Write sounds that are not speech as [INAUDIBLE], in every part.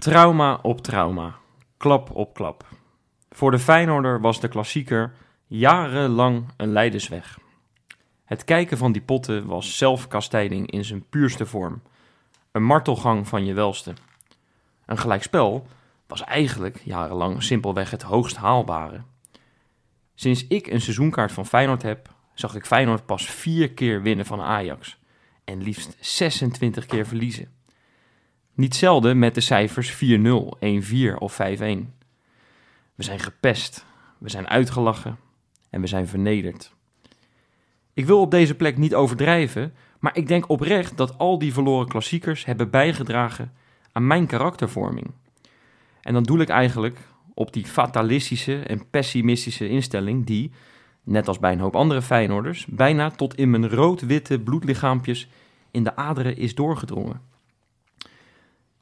Trauma op trauma. Klap op klap. Voor de Feyenoorder was de klassieker jarenlang een leidersweg. Het kijken van die potten was zelfkastijding in zijn puurste vorm. Een martelgang van je welste. Een gelijkspel was eigenlijk jarenlang simpelweg het hoogst haalbare. Sinds ik een seizoenkaart van Feyenoord heb, zag ik Feyenoord pas vier keer winnen van Ajax. En liefst 26 keer verliezen. Niet zelden met de cijfers 4-0, 1-4 of 5-1. We zijn gepest, we zijn uitgelachen en we zijn vernederd. Ik wil op deze plek niet overdrijven, maar ik denk oprecht dat al die verloren klassiekers hebben bijgedragen aan mijn karaktervorming. En dan doe ik eigenlijk op die fatalistische en pessimistische instelling die, net als bij een hoop andere Feyenoorders, bijna tot in mijn rood-witte bloedlichaampjes in de aderen is doorgedrongen.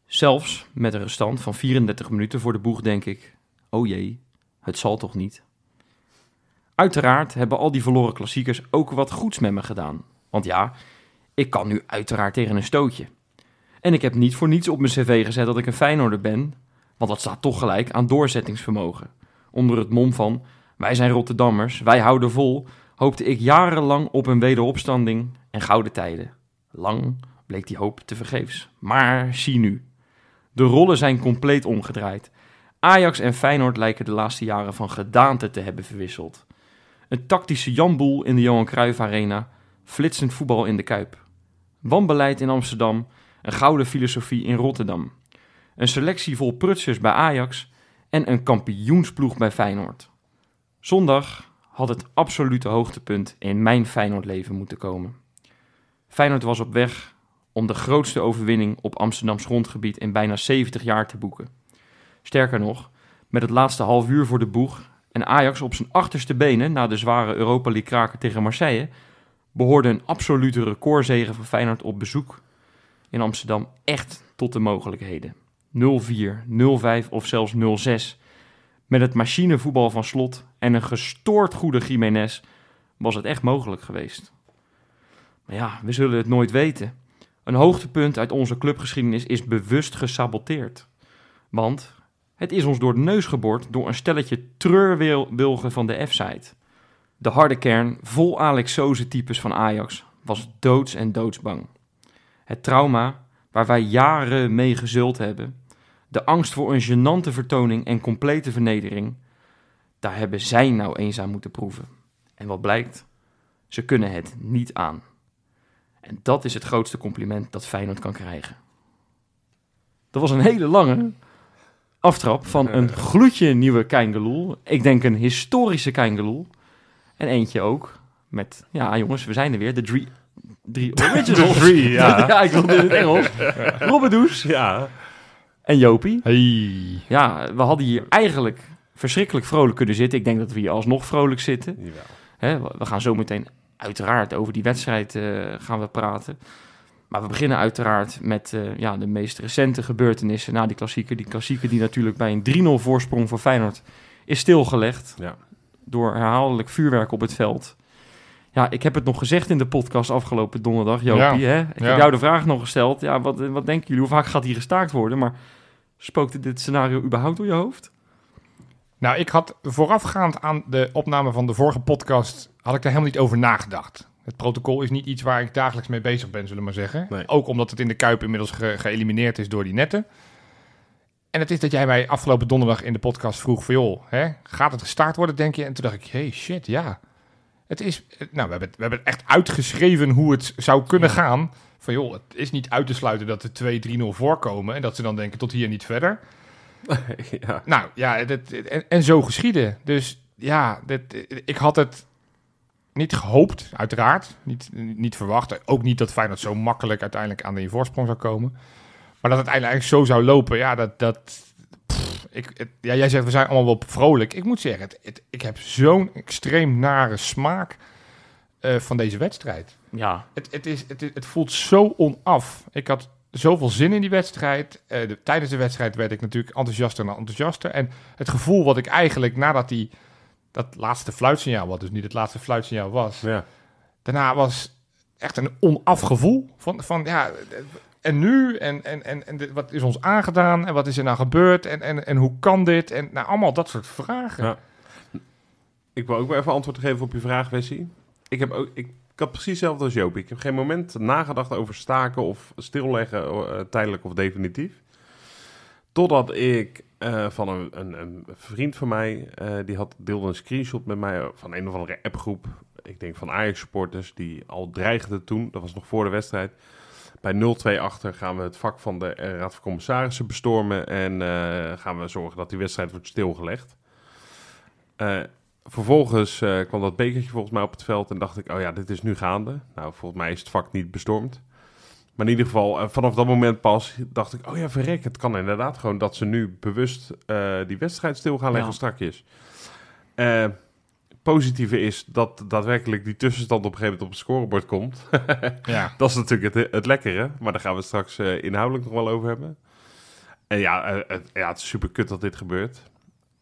Zelfs met een restant van 34 minuten voor de boeg denk ik, oh jee, het zal toch niet. Uiteraard hebben al die verloren klassiekers ook wat goeds met me gedaan. Want ja, ik kan nu uiteraard tegen een stootje. En ik heb niet voor niets op mijn cv gezet dat ik een Feyenoorder ben, want dat staat toch gelijk aan doorzettingsvermogen. Onder het mom van, wij zijn Rotterdammers, wij houden vol, hoopte ik jarenlang op een wederopstanding en gouden tijden. Lang bleek die hoop te vergeefs. Maar zie nu. De rollen zijn compleet omgedraaid. Ajax en Feyenoord lijken de laatste jaren van gedaante te hebben verwisseld. Een tactische jamboel in de Johan Cruijff Arena, flitsend voetbal in de Kuip. Wanbeleid in Amsterdam, een gouden filosofie in Rotterdam. Een selectie vol prutsers bij Ajax en een kampioensploeg bij Feyenoord. Zondag had het absolute hoogtepunt in mijn Feyenoordleven moeten komen. Feyenoord was op weg om de grootste overwinning op Amsterdams grondgebied in bijna 70 jaar te boeken. Sterker nog, met het laatste half uur voor de boeg en Ajax op zijn achterste benen na de zware Europa League kraker tegen Marseille, behoorde een absolute recordzege van Feyenoord op bezoek in Amsterdam echt tot de mogelijkheden. 0-4, 0-5 of zelfs 0-6. Met het machinevoetbal van Slot en een gestoord goede Jiménez was het echt mogelijk geweest. Maar ja, we zullen het nooit weten. Een hoogtepunt uit onze clubgeschiedenis is bewust gesaboteerd. Want het is ons door de neus geboord door een stelletje treurwilgen van de F-site. De harde kern, vol Alex Soze types van Ajax, was doods en doodsbang. Het trauma waar wij jaren mee gezult hebben, de angst voor een gênante vertoning en complete vernedering, daar hebben zij nou eens aan moeten proeven. En wat blijkt? Ze kunnen het niet aan. En dat is het grootste compliment dat Feyenoord kan krijgen. Dat was een hele lange aftrap van een gloedje nieuwe Keingeloel. Ik denk een historische Keingeloel. En eentje ook met, ja jongens, we zijn er weer, de drie, drie [LAUGHS] originals. drie, ja. [LAUGHS] ik wilde in het Engels. [LAUGHS] Robert Does Ja. en Jopie. Hey. Ja, we hadden hier eigenlijk verschrikkelijk vrolijk kunnen zitten. Ik denk dat we hier alsnog vrolijk zitten. Hè, we gaan zo meteen uiteraard over die wedstrijd eh, gaan we praten. Maar we beginnen uiteraard met eh, ja, de meest recente gebeurtenissen na die klassieker. Die klassieker die natuurlijk bij een 3-0 voorsprong voor Feyenoord is stilgelegd. Ja. Door herhaaldelijk vuurwerk op het veld. Ja, ik heb het nog gezegd in de podcast afgelopen donderdag, Jopie. Hè? Ik Ja. heb jou de vraag nog gesteld. Ja, wat, wat denken jullie? Hoe vaak gaat hier gestaakt worden? Maar spookte dit scenario überhaupt door je hoofd? Nou, ik had voorafgaand aan de opname van de vorige podcast, had ik daar helemaal niet over nagedacht. Het protocol is niet iets waar ik dagelijks mee bezig ben, zullen we maar zeggen. Nee. Ook omdat het in de Kuip inmiddels ge- geëlimineerd is door die netten. En het is dat jij mij afgelopen donderdag in de podcast vroeg van, joh, hè, gaat het gestart worden, denk je? En toen dacht ik, hey, shit, ja. Het is, nou, we hebben, het- we hebben het echt uitgeschreven hoe het zou kunnen gaan. Van, joh, het is niet uit te sluiten dat er 2-3-0 voorkomen en dat ze dan denken tot hier niet verder. [LAUGHS] ja. Nou ja, dat, en, en zo geschieden. Dus ja, dat, ik had het niet gehoopt, uiteraard. Niet, niet verwacht. Ook niet dat Feyenoord zo makkelijk uiteindelijk aan de voorsprong zou komen. Maar dat het eigenlijk zo zou lopen, ja, dat... dat pff, ik, het- ja, jij zegt, we zijn allemaal wel vrolijk. Ik moet zeggen, het, het- ik heb zo'n extreem nare smaak eh, van deze wedstrijd. Ja, Het, het, is, het, het voelt zo onaf. Ik had zoveel zin in die wedstrijd. Eh, de, tijdens de wedstrijd werd ik natuurlijk enthousiaster en enthousiaster. En het gevoel wat ik eigenlijk nadat die, dat laatste fluitsignaal, wat dus niet het laatste fluitsignaal was, Ja. daarna was echt een onaf gevoel. Van, van ja, en nu? En, en, en, en dit- wat is ons aangedaan? En wat is er nou gebeurd? En, en, en hoe kan dit? En nou, allemaal dat soort vragen. Ja. Ik wil ook wel even antwoord geven op je vraag, Wessie. Ik, heb ook, ik, ik had precies hetzelfde als Joop. Ik heb geen moment nagedacht over staken of stilleggen, eh, tijdelijk of definitief. Totdat ik eh, van een, een, een vriend van mij, eh, die had, deelde een screenshot met mij van een of andere appgroep. Ik denk van Ajax-supporters, die al dreigden toen, dat was nog voor de wedstrijd. Bij 0-2 achter gaan we het vak van de eh, Raad van Commissarissen bestormen en gaan we zorgen dat die wedstrijd wordt stilgelegd. Vervolgens kwam dat bekertje volgens mij op het veld en dacht ik, oh ja, dit is nu gaande. Nou, volgens mij is het vak niet bestormd. Maar in ieder geval, eh, vanaf dat moment pas dacht ik, oh ja, verrek, het kan inderdaad gewoon dat ze nu bewust eh, die wedstrijd stil gaan leggen Ja. strakjes. Eh positieve is dat daadwerkelijk die tussenstand op een gegeven moment op het scorebord komt. [LAUGHS] Ja. Dat is natuurlijk het, het lekkere, maar daar gaan we straks inhoudelijk nog wel over hebben. En ja, het, ja, het is super kut dat dit gebeurt.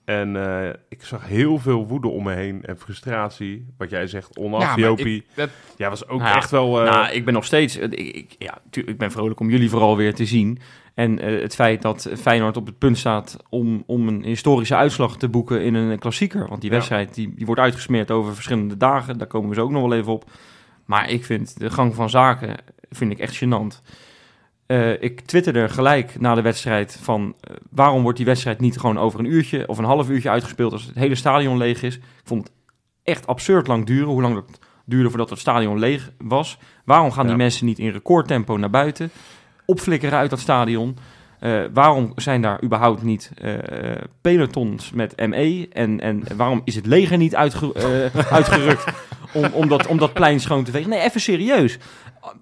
En eh, ik zag heel veel woede om me heen en frustratie. Wat jij zegt, onaf, Ja, Jopie. dat- was ook Nou echt wel... eh, nou, ik ben nog steeds... Ik, ik, ja, ik ben vrolijk om jullie vooral weer te zien. En eh, het feit dat Feyenoord op het punt staat om, om een historische uitslag te boeken in een klassieker. Want die Ja. wedstrijd die, die wordt uitgesmeerd over verschillende dagen. Daar komen we zo ook nog wel even op. Maar ik vind de gang van zaken vind ik echt gênant. Eh, ik twitterde gelijk na de wedstrijd van... eh, waarom wordt die wedstrijd niet gewoon over een uurtje of een half uurtje uitgespeeld... als het hele stadion leeg is? Ik vond het echt absurd lang duren, hoe lang dat duurde voordat het stadion leeg was. Waarom gaan die mensen niet in recordtempo naar buiten? Opflikkeren uit dat stadion? Eh, waarom zijn daar überhaupt niet pelotons met ME? En, en waarom is het leger niet uitge- [LAUGHS] uitgerukt om, om, dat, om dat plein schoon te vegen? Nee, even serieus.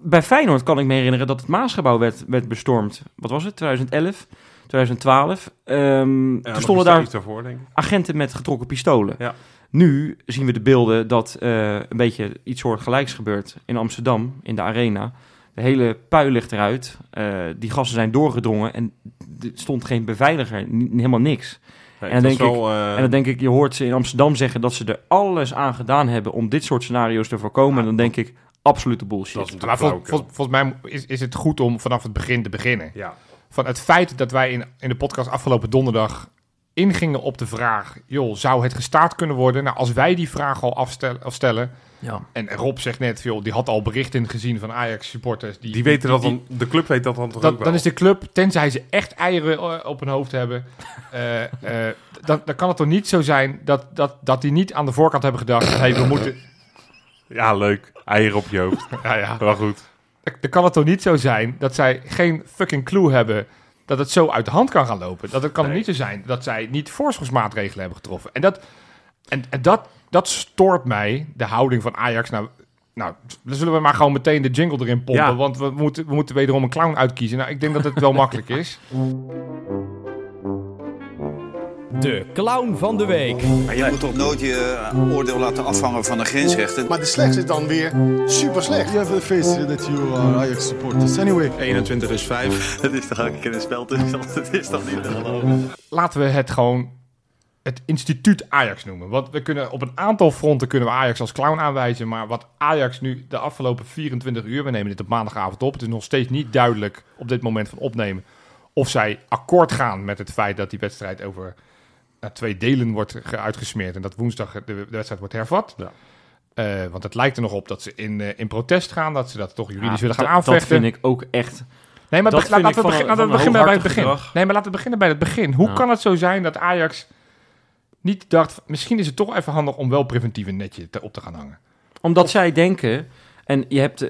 Bij Feyenoord kan ik me herinneren dat het Maasgebouw werd, werd bestormd. Wat was het? 2011? 2012? Ehm, ja, toen stonden daar daarvoor, denk ik. agenten met getrokken pistolen. Ja. Nu zien we de beelden dat eh, een beetje iets soortgelijks gebeurt in Amsterdam, in de arena. De hele pui ligt eruit. Eh, die gasten zijn doorgedrongen en er stond geen beveiliger, helemaal niks. Nee, En dan denk wel, eh, En dan denk ik, je hoort ze in Amsterdam zeggen dat ze er alles aan gedaan hebben om dit soort scenario's te voorkomen. en dan denk ik, absolute bullshit. dat is Maar natuurlijk vol, flauwekul. vol- volgens mij is, is het goed om vanaf het begin te beginnen. Ja, Van het feit dat wij in, in de podcast afgelopen donderdag ingingen op de vraag... joh, zou het gestaakt kunnen worden? Nou, als wij die vraag al afstellen, afstellen ja. en Rob zegt net, joh, die had al berichten gezien van Ajax-supporters... Die, die weten dat die- dan, de club weet dat dan toch ook dan, wel. dan is de club, tenzij ze echt eieren eh, op hun hoofd hebben... eh, eh, dan, dan kan het toch niet zo zijn dat, dat, dat die niet aan de voorkant hebben gedacht... hey, we moeten... Ja, leuk. Eieren op je hoofd. [LAUGHS] Ja, ja. Wel goed. Dan kan het toch niet zo zijn dat zij geen fucking clue hebben dat het zo uit de hand kan gaan lopen. Dat het kan Nee. niet zo zijn dat zij niet voorschottsmaatregelen hebben getroffen. En dat, en, en dat, dat stoort mij, de houding van Ajax. Nou, nou, dan zullen we maar gewoon meteen de jingle erin pompen, Ja. want we moeten, we moeten wederom een clown uitkiezen. Nou, ik denk dat het wel makkelijk is. [LAUGHS] De clown van de week. Maar je moet toch nooit je eh, oordeel laten afhangen van de grensrechten. Maar de slechtste is dan weer super slecht. You have a face that you are Ajax supporters. Anyway. 21 is 5. [LAUGHS] Dat is toch keer een spel tussen. [LAUGHS] Dat is toch niet te geloven. Laten we het gewoon het instituut Ajax noemen. Want we kunnen op een aantal fronten kunnen we Ajax als clown aanwijzen. Maar wat Ajax nu de afgelopen 24 uur, we nemen dit op maandagavond op. Het is nog steeds niet duidelijk op dit moment van opnemen of zij akkoord gaan met het feit dat die wedstrijd over eh, twee delen wordt ge- uitgesmeerd. En dat woensdag de, de wedstrijd wordt hervat. Ja. Eh, want het lijkt er nog op dat ze in, eh, in protest gaan, dat ze dat toch juridisch willen gaan aanvechten. Dat vind ik ook echt... Nee, maar laten we, begin- beginnen bij het begin. gedrag. Nee, maar laten we beginnen bij het begin. Hoe kan het zo zijn dat Ajax niet dacht... misschien is het toch even handig om wel preventief een netje te, op te gaan hangen? Omdat zij denken... En je hebt, eh,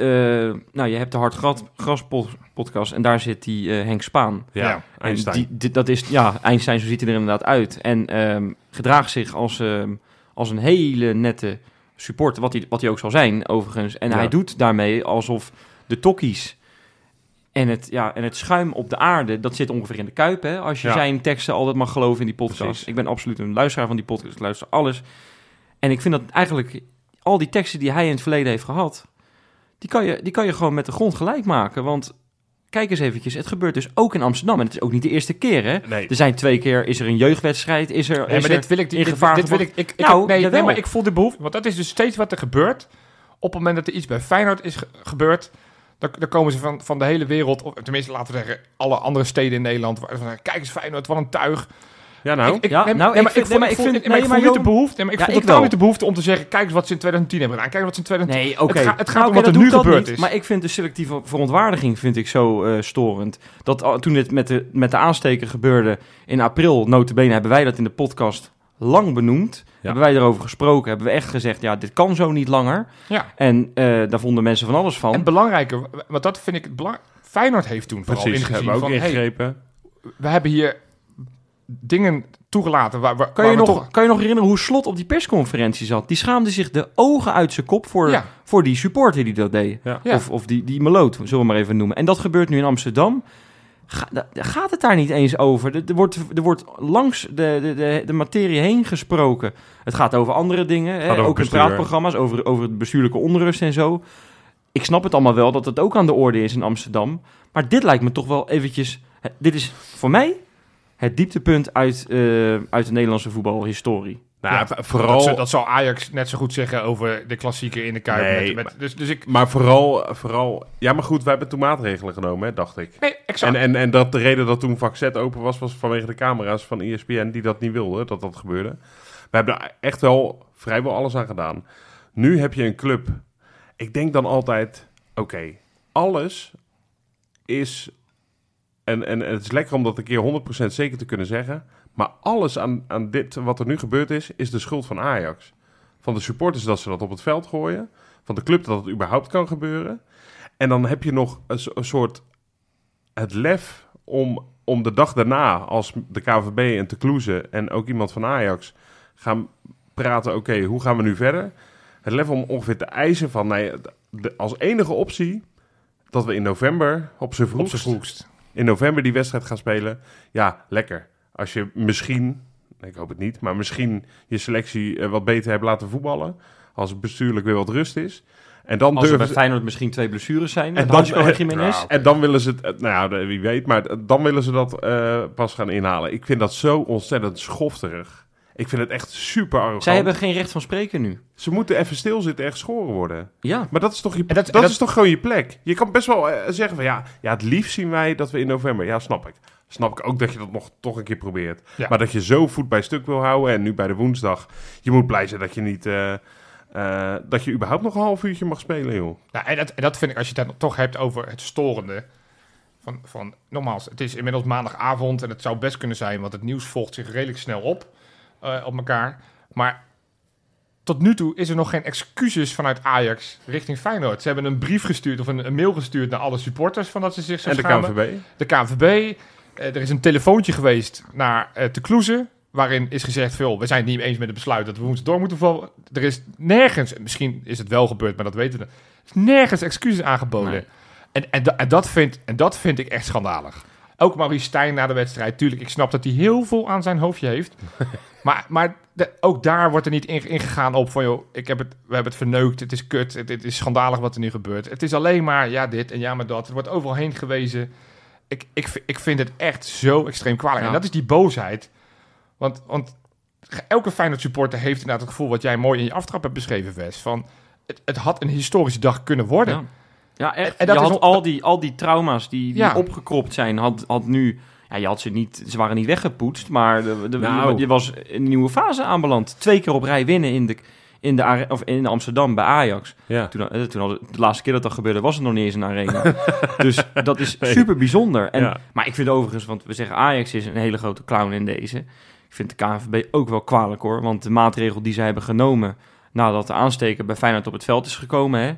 nou, je hebt de Hard Gras, Gras pod- podcast en daar zit die eh, Henk Spaan. Ja, Ja. En Einstein. Die, die- dat is, ja, Einstein, zo ziet hij er inderdaad uit. En ehm, gedraagt zich als, ehm, als een hele nette supporter, wat hij, wat hij ook zal zijn overigens. En Ja. hij doet daarmee alsof de tokkies en het, ja, en het schuim op de aarde, dat zit ongeveer in de kuip. Hè? Als je Ja. zijn teksten altijd mag geloven in die podcast. Precies. Ik ben absoluut een luisteraar van die podcast, ik luister alles. En ik vind dat eigenlijk al die teksten die hij in het verleden heeft gehad, die kan je, die kan je gewoon met de grond gelijk maken. Want kijk eens eventjes, het gebeurt dus ook in Amsterdam. En het is ook niet de eerste keer, hè? Nee. Er zijn twee keer, is er een jeugdwedstrijd, is er... Nee, is maar dit wil ik in dit, gevaar dit wil ik, ik, ik Nou, nee, nee, maar ik voel de behoefte, want dat is dus steeds wat er gebeurt. Op het moment dat er iets bij Feyenoord is ge- gebeurd, dan, dan komen ze van, van de hele wereld, of tenminste laten we zeggen, alle andere steden in Nederland, waar- van, kijk eens Feyenoord, wat een tuig. Ja, nou. Ik, ik, Ja, nee, nou, nee, ik maar vind- niet de behoefte, nee, maar ik Ja, voel ik totaal niet de behoefte om te zeggen, kijk eens wat ze in 2010 hebben gedaan, kijk eens wat ze in 2010... Nee, oké. Het, gaat- het gaat Nou, om wat er nu gebeurd niet. is. Maar ik vind de selectieve verontwaardiging vind ik zo eh, storend. Dat al- toen het met de, met de aansteker gebeurde in april, notabene, hebben wij dat in de podcast lang benoemd. Hebben wij erover gesproken, hebben we echt gezegd, ja, dit kan zo niet langer. Ja. En eh, daar vonden mensen van alles van. En belangrijker, want dat vind ik het belang. Feyenoord heeft toen vooral Precies, ingezien hebben we ook van, hey, we hebben hier dingen toegelaten waar, waar, kan, waar je we nog, toch... kan je nog herinneren hoe Slot op die persconferentie zat? Die schaamde zich de ogen uit zijn kop voor, Ja. voor die supporter die dat deed. Ja. Of, of die, die meloot, zullen we maar even noemen. En dat gebeurt nu in Amsterdam. Ga, gaat het daar niet eens over? Er, er wordt, er wordt langs de, de, de, de materie heen gesproken. Het gaat over andere dingen, hè? over ook in praatprogramma's, over, over de bestuurlijke onrust en zo. Ik snap het allemaal wel dat het ook aan de orde is in Amsterdam. Maar dit lijkt me toch wel eventjes... Dit is voor mij het dieptepunt uit, eh, uit de Nederlandse voetbalhistorie. Nou, Ja, vooral, Dat, zal Ajax net zo goed zeggen over de klassieker in de Kuip. Nee, met, met, dus, dus ik... maar vooral, vooral... Ja, maar goed, wij hebben toen maatregelen genomen, hè, dacht ik. Nee, exact. En, en, en dat de reden dat toen vak open was, was vanwege de camera's van ESPN die dat niet wilden, dat dat gebeurde. We hebben er echt wel vrijwel alles aan gedaan. Nu heb je een club. Ik denk dan altijd, oké, alles is... En, en, en het is lekker om dat een keer 100% zeker te kunnen zeggen. Maar alles aan, aan dit, wat er nu gebeurd is, is de schuld van Ajax. Van de supporters dat ze dat op het veld gooien. Van de club dat het überhaupt kan gebeuren. En dan heb je nog een, so- een soort het lef om, om de dag daarna, als de KVB en Te en ook iemand van Ajax gaan praten, oké, hoe gaan we nu verder? Het lef om ongeveer te eisen van, nee, de- als enige optie dat we in november op z'n vroegst. In november die wedstrijd gaan spelen. Ja, lekker. Als je misschien, ik hoop het niet, maar misschien je selectie eh, wat beter hebt laten voetballen. Als het bestuurlijk weer wat rust is. En dan Als er bij ze, Feyenoord misschien twee blessures zijn. en dan, en Jiménez. en dan willen ze het, eh, nou ja, wie weet, maar dan willen ze dat eh, pas gaan inhalen. Ik vind dat zo ontzettend schofterig. Ik vind het echt super arrogant. Zij hebben geen recht van spreken nu. Ze moeten even stilzitten en geschoren worden. Ja. Maar dat is toch, je, dat, dat- en dat- is toch gewoon je plek? Je kan best wel eh, zeggen van ja, ja, het liefst zien wij dat we in november. Ja, snap ik. Snap ik ook dat je dat nog toch een keer probeert. Ja. Maar dat je zo voet bij stuk wil houden en nu bij de woensdag. Je moet blij zijn dat je niet. eh, eh, dat je überhaupt nog een half uurtje mag spelen, joh. Nou, en, dat, en dat vind ik, als je het dan toch hebt over het storende. Van, van, nogmaals, het is inmiddels maandagavond en het zou best kunnen zijn, want het nieuws volgt zich redelijk snel op, eh, op elkaar. Maar tot nu toe is er nog geen excuses vanuit Ajax richting Feyenoord. Ze hebben een brief gestuurd of een, een mail gestuurd naar alle supporters van dat ze zich zo En de. KNVB. de KNVB. Eh, er is een telefoontje geweest naar eh Te Kloeze, waarin is gezegd veel, we zijn het niet eens met het besluit dat we woensdag door moeten vallen. Er is nergens, misschien is het wel gebeurd, maar dat weten we. Er is nergens excuses aangeboden. Nee. En, en, en, dat vind, en dat vind ik echt schandalig. Ook Maurice Stijn na de wedstrijd, tuurlijk, ik snap dat hij heel veel aan zijn hoofdje heeft. [LAUGHS] maar maar de- ook daar wordt er niet in- ingegaan op van, joh, ik heb het, we hebben het verneukt, het is kut, het, het is schandalig wat er nu gebeurt. Het is alleen maar, ja dit en ja maar dat. Er wordt overal heen gewezen. Ik, ik, ik vind het echt zo extreem kwalijk. Ja. En dat is die boosheid. Want, want elke Feyenoord supporter heeft inderdaad het gevoel... wat jij mooi in je aftrap hebt beschreven, Wes. Van, het, het had een historische dag kunnen worden. Ja. Ja, echt. En- dat je had al, die, al die trauma's die, die Ja. opgekropt zijn, had, had nu... Ja, je had ze niet, ze waren niet weggepoetst, maar de, de, Nou. je was een nieuwe fase aanbeland. Twee keer op rij winnen in, de, in, de, of in Amsterdam bij Ajax. Ja. Toen, eh, toen de laatste keer dat dat gebeurde, was het nog niet eens een arena. [LAUGHS] dus dat is super bijzonder. En, Ja. Maar ik vind overigens, want we zeggen Ajax is een hele grote clown in deze. Ik vind de KNVB ook wel kwalijk hoor. Want de maatregel die zij hebben genomen nadat de aansteker bij Feyenoord op het veld is gekomen, hè,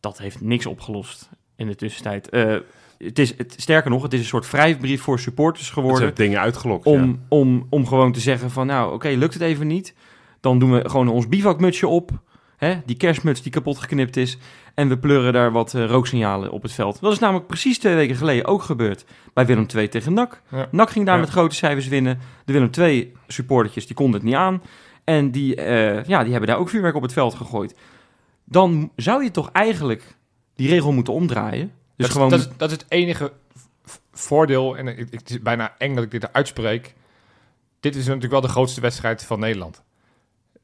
dat heeft niks opgelost in de tussentijd. Eh, het is, het, sterker nog, het is een soort wrijfbrief voor supporters geworden dingen uitgelokt. om, ja. om, om gewoon te zeggen van nou, oké, lukt het even niet. Dan doen we gewoon ons bivakmutsje op. Hè? Die kerstmuts die kapot geknipt is. En we pleuren daar wat eh, rooksignalen op het veld. Dat is namelijk precies twee weken geleden ook gebeurd. Bij Willem II tegen NAC. Ja. NAC ging daar Ja. met grote cijfers winnen. De Willem II supportertjes die konden het niet aan. En die, eh, ja, die hebben daar ook vuurwerk op het veld gegooid. Dan zou je toch eigenlijk die regel moeten omdraaien. Dus dat, is- gewoon... dat, is, dat is het enige voordeel. En ik, ik- het is bijna eng dat ik dit uitspreek. Dit is natuurlijk wel de grootste wedstrijd van Nederland.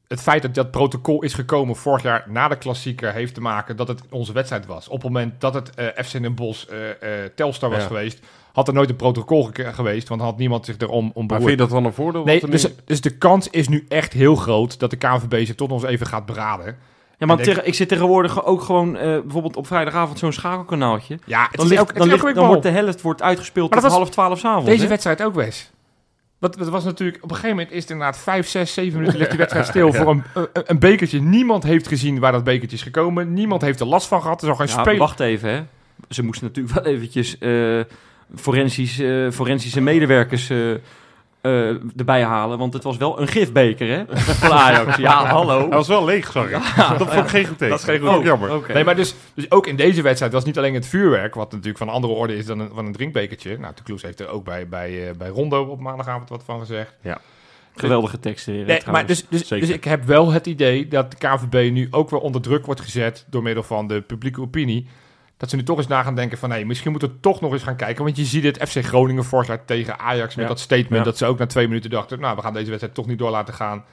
Het feit dat dat protocol is gekomen vorig jaar na de klassieker heeft te maken dat het onze wedstrijd was. Op het moment dat het eh FC Den Bosch eh, eh, Telstar was Ja. geweest, had er nooit een protocol geweest, want had niemand zich erom om Maar vind je dat dan een voordeel? Nee, dat nu- dus, dus de kans is nu echt heel groot dat de KNVB zich tot ons even gaat beraden. Ja, maar denk- ik zit tegenwoordig ook gewoon eh, bijvoorbeeld op vrijdagavond zo'n schakelkanaaltje. Ja, het Dan, is ligt, dan, ligt- dan wordt de helft wordt uitgespeeld Maar tot dat was- half twaalf s'avonds. Deze hè? wedstrijd ook, Wes. Wat, dat was natuurlijk, op een gegeven moment is het inderdaad 5, 6, 7 minuten ligt die wedstrijd [LAUGHS] stil voor een, een, een bekertje. Niemand heeft gezien waar dat bekertje is gekomen. Niemand heeft er last van gehad. Er is al geen Ja, wacht even, hè. Ze moesten natuurlijk wel eventjes eh, forensisch, eh, forensische medewerkers eh, eh, erbij halen. Want het was wel een gifbeker, hè, [LAUGHS] van Ajax. Ja, hallo. Hij was wel leeg, ik. dat vond ik geen goed teken. Dat is geen goed Ook Oh, jammer. Nee, maar dus, dus ook in deze wedstrijd was niet alleen het vuurwerk, wat natuurlijk van een andere orde is dan een, van een drinkbekertje. Nou, de Kloes heeft er ook bij, bij, eh, bij Rondo op maandagavond wat van gezegd. Geweldige teksten weer, Nee, maar dus, dus, Zeker. dus ik heb wel het idee dat de KVB nu ook weer onder druk wordt gezet door middel van de publieke opinie. Dat ze nu toch eens na gaan denken van, nee, misschien moeten we toch nog eens gaan kijken. Want je ziet het FC Groningen vorig jaar tegen Ajax met Ja. dat statement Ja. dat ze ook na twee minuten dachten, nou, we gaan deze wedstrijd toch niet door laten gaan.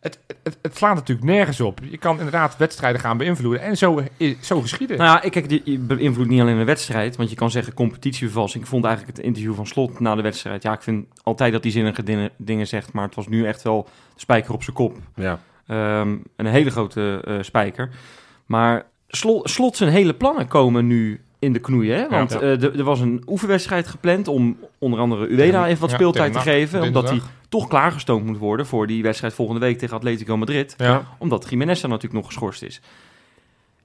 Het, het, het slaat natuurlijk nergens op. Je kan inderdaad wedstrijden gaan beïnvloeden en zo, is, zo geschieden. Nou ja, ik kijk, die- je beïnvloedt niet alleen een wedstrijd, want je kan zeggen competitievervalsing. Ik vond eigenlijk het interview van Slot na de wedstrijd. Ja, ik vind altijd dat hij zinnige dingen, dingen zegt, maar het was nu echt wel de spijker op zijn kop. Ja. Ehm, een hele grote eh, spijker. Maar Slot, Slot zijn hele plannen komen nu in de knoeien. Hè? Want Ja. eh, er er was een oefenwedstrijd gepland om onder andere Ueda even wat Ja, speeltijd te geven. Omdat hij toch klaargestoomd moet worden voor die wedstrijd volgende week tegen Atletico Madrid. Omdat Jiménez natuurlijk nog geschorst is.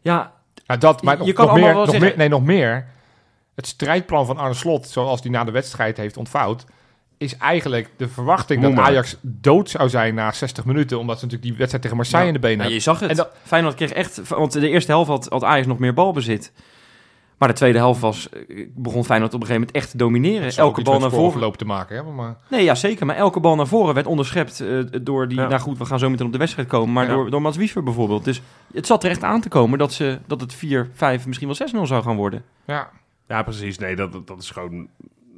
Ja, Ja, dat, maar Je nog, kan nog allemaal meer, wel nog meer, nee, nog meer. Het strijdplan van Arne Slot, zoals die na de wedstrijd heeft ontvouwd, is eigenlijk de verwachting dat. Ajax dood zou zijn na 60 minuten, omdat ze natuurlijk die wedstrijd tegen Marseille Ja. in de benen Ja, hebben. je zag het. En dat- Feyenoord kreeg echt... Want de eerste helft had, had Ajax nog meer balbezit. Maar de tweede helft was, eh, begon Feyenoord op een gegeven moment echt te domineren. Elke bal naar voren. te maken hebben, maar Nee, ja, zeker. Maar elke bal naar voren werd onderschept eh, door die... Ja. Nou goed, we gaan zo meteen op de wedstrijd komen. Maar Ja. door, door Mats Wiever bijvoorbeeld. Dus het zat er echt aan te komen dat, ze, dat het 4, 5, misschien wel 6-0 zou gaan worden. ja. ja, precies. Nee, dat, dat is gewoon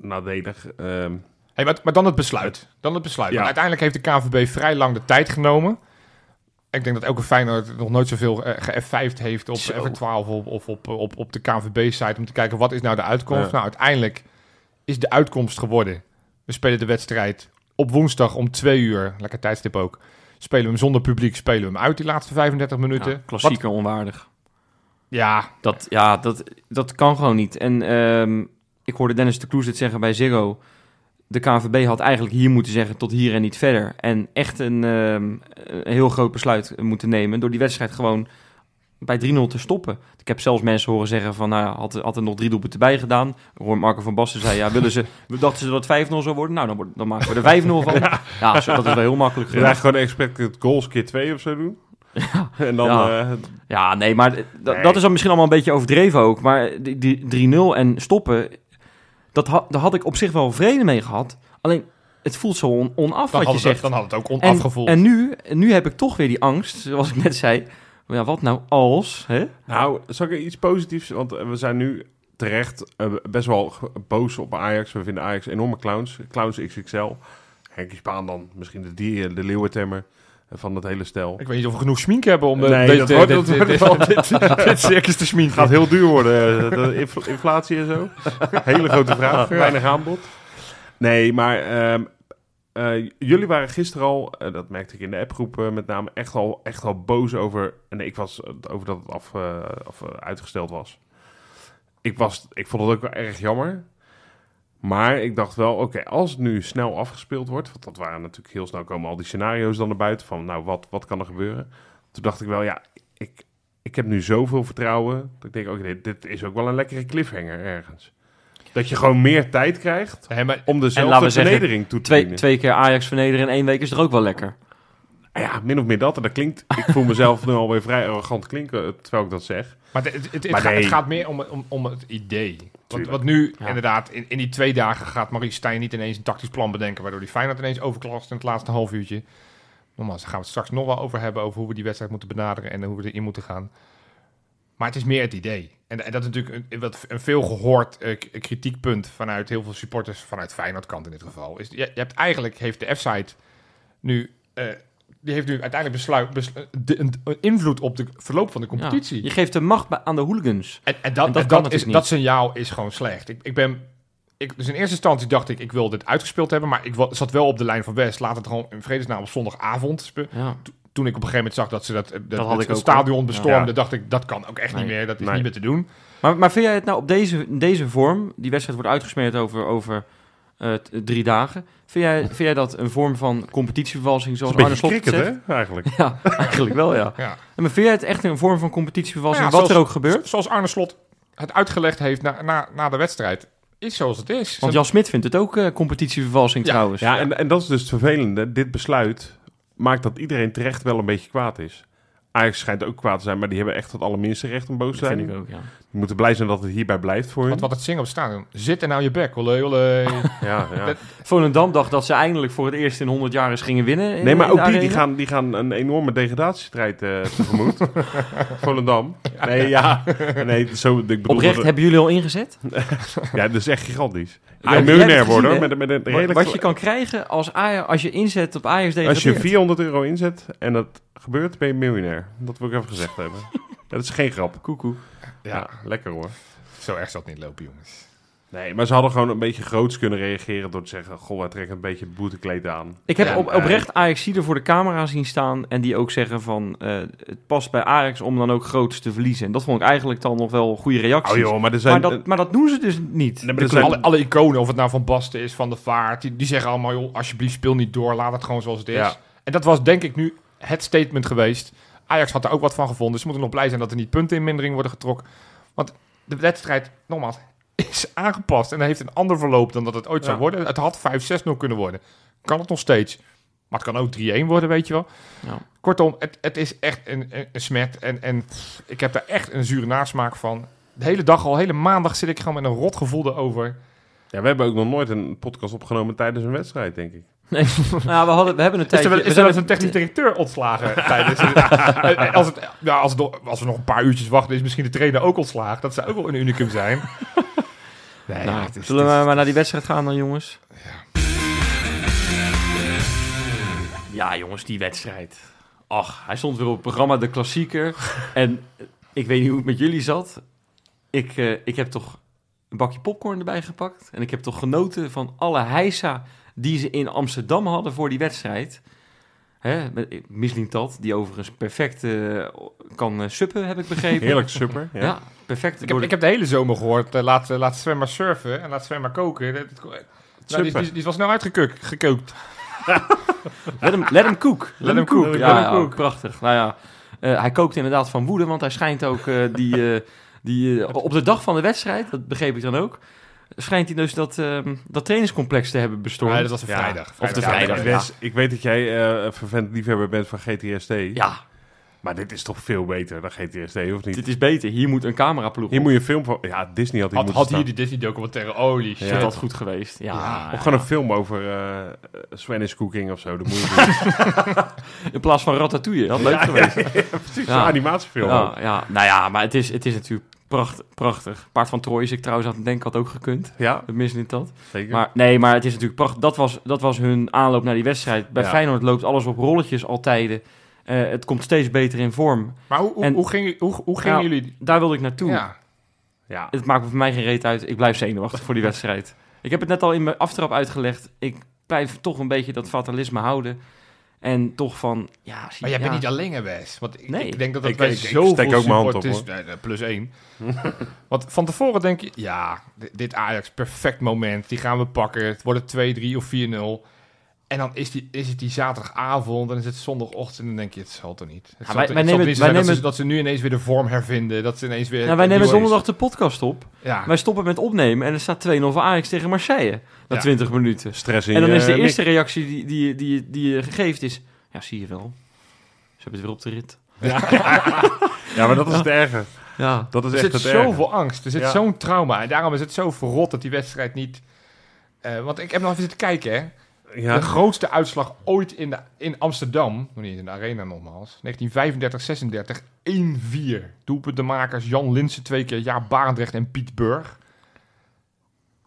nadelig. Ehm, Hey, maar, maar dan het besluit. Dan het besluit. Ja. Uiteindelijk heeft de KNVB vrij lang de tijd genomen. Ik denk dat elke Feyenoord nog nooit zoveel ge-F5'd heeft op Zo. F12 of, of op, op, op de KNVB-site om te kijken wat is nou de uitkomst. Ja. Nou, uiteindelijk is de uitkomst geworden. We spelen de wedstrijd op woensdag om twee uur, lekker tijdstip ook. Spelen we hem zonder publiek, spelen we hem uit die laatste 35 minuten. Ja, klassieker onwaardig. Ja, Dat, ja, dat, dat kan gewoon niet. En ehm, ik hoorde Dennis de Kloes het zeggen bij Ziggo. De KNVB had eigenlijk hier moeten zeggen tot hier en niet verder. En echt een, ehm, een heel groot besluit moeten nemen door die wedstrijd gewoon bij 3-0 te stoppen. Ik heb zelfs mensen horen zeggen van, nou, ja, had, had er nog drie doelpunten bij gedaan. Hoor Marco van Basten zei, ja, willen ze, [LAUGHS] dachten ze dat het 5-0 zou worden? Nou, dan, wordt- dan maken we er 5-0 van. [LAUGHS] Ja, zo, dat is wel heel makkelijk [LAUGHS] eigenlijk gewoon expected goals keer 2 of zo doen. en dan... Ja. eh, Ja, nee, maar Nee. dat is dan misschien allemaal een beetje overdreven ook. Maar die, die 3-0 en stoppen, dat ha- daar had ik op zich wel vrede mee gehad. Alleen, het voelt zo on- onaf dan wat je het, zegt. dan had het ook en, onafgevoeld. en nu, nu heb ik toch weer die angst, zoals ik net zei. Ja, wat nou als, hè? Nou, zal ik er iets positiefs... Want eh, we zijn nu terecht eh, best wel boos op Ajax. We vinden Ajax enorme clowns. Clowns XXL. Henkie Spaan dan. Misschien de, die, de leeuwentemmer van het hele stel. ik weet niet of we genoeg schmink hebben om eh, Nee, dit, dat [LAUGHS] dit, dit, dat dit, dit, circus te schminken. gaat heel duur worden. eh, De infl- inflatie en zo. [LAUGHS] Hele grote vraag. Weinig aanbod. Nee, maar ehm, eh, jullie waren gisteren al, dat merkte ik in de appgroep met name, echt al, echt al boos over. En ik was over dat het af, af, uitgesteld was. Ik, was. ik vond het ook wel erg jammer. Maar ik dacht wel, oké, als het nu snel afgespeeld wordt, want dat waren natuurlijk heel snel komen al die scenario's dan naar buiten van, nou, wat, wat kan er gebeuren? Toen dacht ik wel, ja, ik, ik heb nu zoveel vertrouwen. Dat ik denk, oké, dit, dit is ook wel een lekkere cliffhanger ergens. Dat je gewoon meer tijd krijgt maar om dezelfde zeggen, vernedering toe te Twee, twee keer Ajax vernederen in één week is er ook wel lekker. Ja, min of meer dat. En dat klinkt, ik voel mezelf nu alweer vrij arrogant klinken, terwijl ik dat zeg. Maar het, het, het, Maar gaat, nee. het gaat meer om, om, om het idee. Want, nu, Ja. inderdaad, in, in die twee dagen gaat Maurice Stijn niet ineens een tactisch plan bedenken... waardoor die Feyenoord ineens overklast in het laatste half uurtje. Nogmaals, daar gaan we het straks nog wel over hebben... over hoe we die wedstrijd moeten benaderen en hoe we erin moeten gaan. Maar het is meer het idee. En, en dat is natuurlijk een, wat, een veel gehoord eh, kritiekpunt vanuit heel veel supporters... vanuit Feyenoord kant in dit geval. Is, je, je hebt eigenlijk, heeft de F-site nu... eh, die heeft nu uiteindelijk besluit, beslu- de, een, een invloed op de verloop van de Ja. competitie. Je geeft de macht aan de hooligans. En, en dat, En dat en dat, is, natuurlijk dat signaal is gewoon slecht. Ik, ik ben, ik, dus in eerste instantie dacht ik, ik wil dit uitgespeeld hebben, maar ik zat wel op de lijn van West. Laat het gewoon in vredesnaam op zondagavond. Ja. Toen ik op een gegeven moment zag dat ze dat, dat, had het, ik ook, stadion bestormden, Ja. dacht ik, dat kan ook echt Nee. niet meer. Dat is Nee. niet meer te doen. Maar, maar vind jij het nou op deze, deze vorm, die wedstrijd wordt uitgesmeerd over, over eh, t- drie dagen, vind jij, vind jij dat een vorm van competitievervalsing zoals Arne Slot het cricket, zegt? hè, eigenlijk. [LAUGHS] Ja, eigenlijk wel, ja. Ja. En Maar vind jij het echt een vorm van competitievervalsing, Nou ja, wat er ook gebeurt? Zoals Arne Slot het uitgelegd heeft na, na, na de wedstrijd, is zoals het is. Want Jan Smit vindt het ook eh, competitievervalsing Ja. trouwens. Ja, en, en dat is dus het vervelende. Dit besluit maakt dat iedereen terecht wel een beetje kwaad is. Ajax schijnt ook kwaad te zijn, maar die hebben echt het allerminste recht om boos te dat zijn. vind ik ook, ja. Die moeten blij zijn dat het hierbij blijft voor hun. Want wat het zingen op het stadion, zit er nou je bek, olé, olé. [LAUGHS] Ja, ja. Dat- Volendam dacht dat ze eindelijk voor het eerst in 100 jaar eens gingen winnen. in- Nee, maar ook die, die, gaan, die gaan een enorme degradatiestrijd eh tegemoet. [LAUGHS] Volendam. Nee, ja. Nee, zo, ik bedoel... Oprecht, dat- hebben jullie al ingezet? [LAUGHS] Ja, dat is echt gigantisch. Ja, miljonair worden, hoor. Met, met een Wat- redelijk... Wat je kan krijgen als, Ajax, als je inzet op Ajax Als je 400 euro inzet en dat gebeurt, ben je miljonair. Dat wil ik even gezegd hebben. [LAUGHS] Dat is geen grap. Koekoe. Ja, Ja, lekker hoor. zo erg zal het niet lopen, jongens. Nee, maar ze hadden gewoon een beetje groots kunnen reageren door te zeggen... Goh, wij trekken een beetje boetekleed aan. Ik heb op, eh, oprecht Ajax er voor de camera zien staan en die ook zeggen van eh, het past bij Ajax om dan ook groots te verliezen. En dat vond ik eigenlijk dan nog wel goede reacties. Oh joh, maar er zijn... maar, dat, maar dat doen ze dus niet. Nee, maar zijn- alle, alle iconen, of het nou Van Basten is, Van de Vaart, die, die zeggen allemaal, joh, alsjeblieft speel niet door, laat het gewoon zoals het is. Ja. En dat was denk ik nu het statement geweest. Ajax had er ook wat van gevonden, dus ze moeten nog blij zijn dat er niet punten in mindering worden getrokken. Want de wedstrijd, nogmaals, [LAUGHS] is aangepast en heeft een ander verloop dan dat het ooit zou worden. Het had 5-6-0 kunnen worden. Kan het nog steeds. Maar het kan ook 3-1 worden, weet je wel. Ja. Kortom, het, het is echt een, een, een smet. En, en pff, ik heb daar echt een zure nasmaak van. De hele dag al, hele maandag zit ik gewoon met een rot gevoel erover. Ja, we hebben ook nog nooit een podcast opgenomen tijdens een wedstrijd, denk ik. Nee, nou, we, hadden, we hebben een Is er, tijdje... wel- is we er zijn wel eens een technisch directeur ontslagen tijdens... [LAUGHS] Als, het, ja, als, het, als we nog een paar uurtjes wachten, is misschien de trainer ook ontslagen. Dat zou ook wel een unicum zijn. [LAUGHS] Nee, Nou, ja, het is- zullen het is- we maar naar die wedstrijd gaan dan, jongens? Ja, jongens, die wedstrijd. Ach, hij stond weer op het programma De Klassieker. en eh, ik weet niet hoe het met jullie zat. Ik, eh, ik heb toch een bakje popcorn erbij gepakt. En ik heb toch genoten van alle heisa die ze in Amsterdam hadden voor die wedstrijd. Hè, Mislintat, die overigens perfect eh, kan eh, suppen, heb ik begrepen. [LAUGHS] Heerlijk super. Ja. Ja, perfect. Ik heb, de- ik heb de hele zomer gehoord, eh, laat, laat Sven maar surfen en laat Sven maar koken. Dat, dat- nou, die, die, die is wel snel uitgekookt. gekookt. [LAUGHS] Let hem, let hem cook. Let, hem cook. Let Ja, hem ja, cook. prachtig. Nou ja, eh, hij kookt inderdaad van woede, want hij schijnt ook eh, die, eh, die [LAUGHS] op de dag van de wedstrijd, dat begreep ik dan ook, schijnt hij dus dat, ehm, dat trainingscomplex te hebben bestormd. Nee, dat was een Ja. vrijdag. Of de Ja, vrijdag, ik, ja. weet dat jij eh, een vervent liefhebber bent van GTSD. Ja, Maar dit is toch veel beter dan GTSD, of niet? dit is beter. Hier moet een cameraploeg Hier op. moet je een film van... Ja, Disney had hier Had, moeten had hier die Disney documentaire, holy shit. Is dat goed geweest? Ja. Ja. Of gewoon een film over eh Spanish cooking of zo. Dat moet je doen. In plaats van Ratatouille. Dat had leuk geweest. [LAUGHS] Precies, Ja. een animatiefilm. Ja, ja, nou ja, maar het is, het is natuurlijk pracht, prachtig. Paard van Troje is ik trouwens aan het denken, had ook gekund. Ja, Het mis niet dat. zeker. Maar nee, maar het is natuurlijk prachtig. Dat was, dat was hun aanloop naar die wedstrijd. Bij Ja. Feyenoord loopt alles op rolletjes altijd. Eh het komt steeds beter in vorm. Maar hoe, hoe, En- hoe, gingen, hoe, hoe gingen Nou, jullie... Daar wilde ik naartoe. Ja. ja. Het maakt voor mij geen reet uit. Ik blijf zenuwachtig voor die wedstrijd. Ik heb het net al in mijn aftrap uitgelegd. Ik blijf toch een beetje dat fatalisme houden. En toch van, ja... zie- Maar jij ja. bent niet alleen, Wes? Want ik, Nee. ik denk dat dat Ik- bij zoveel steek ook mijn hand op, supporters- nee, nee, plus één. [LAUGHS] Want van tevoren denk je... Ja, dit, dit Ajax, perfect moment. Die gaan we pakken. Het wordt 2-3 of 4-0. En dan is, die, is het die zaterdagavond en dan is het zondagochtend en dan denk je, het zal toch niet. Het zal wij- nemen- wij dat, ze, dat ze nu ineens weer de vorm hervinden. Dat ze ineens weer... Nou, wij nemen donderdag de podcast op. Ja, Wij stoppen met opnemen en er staat 2-0 voor Ajax tegen Marseille. Na Ja. 20 minuten. Stress in En dan je is de eerste reactie die, die, die, die je geeft is... Ja, zie je wel. Ze hebben het weer op de rit. Ja, [LAUGHS] maar dat is het erge. Ja. Dat is Er echt zit het erge. zoveel angst, er zit Ja. zo'n trauma. En daarom is het zo verrot dat die wedstrijd niet... eh, want ik heb nog even zitten kijken, hè. De Ja, grootste uitslag ooit in, de, in Amsterdam, nog niet in de arena nogmaals, 1935-36, 1-4. Doelpuntenmakers Jan Linsen twee keer, Ja Barendrecht en Piet Burg. 1-4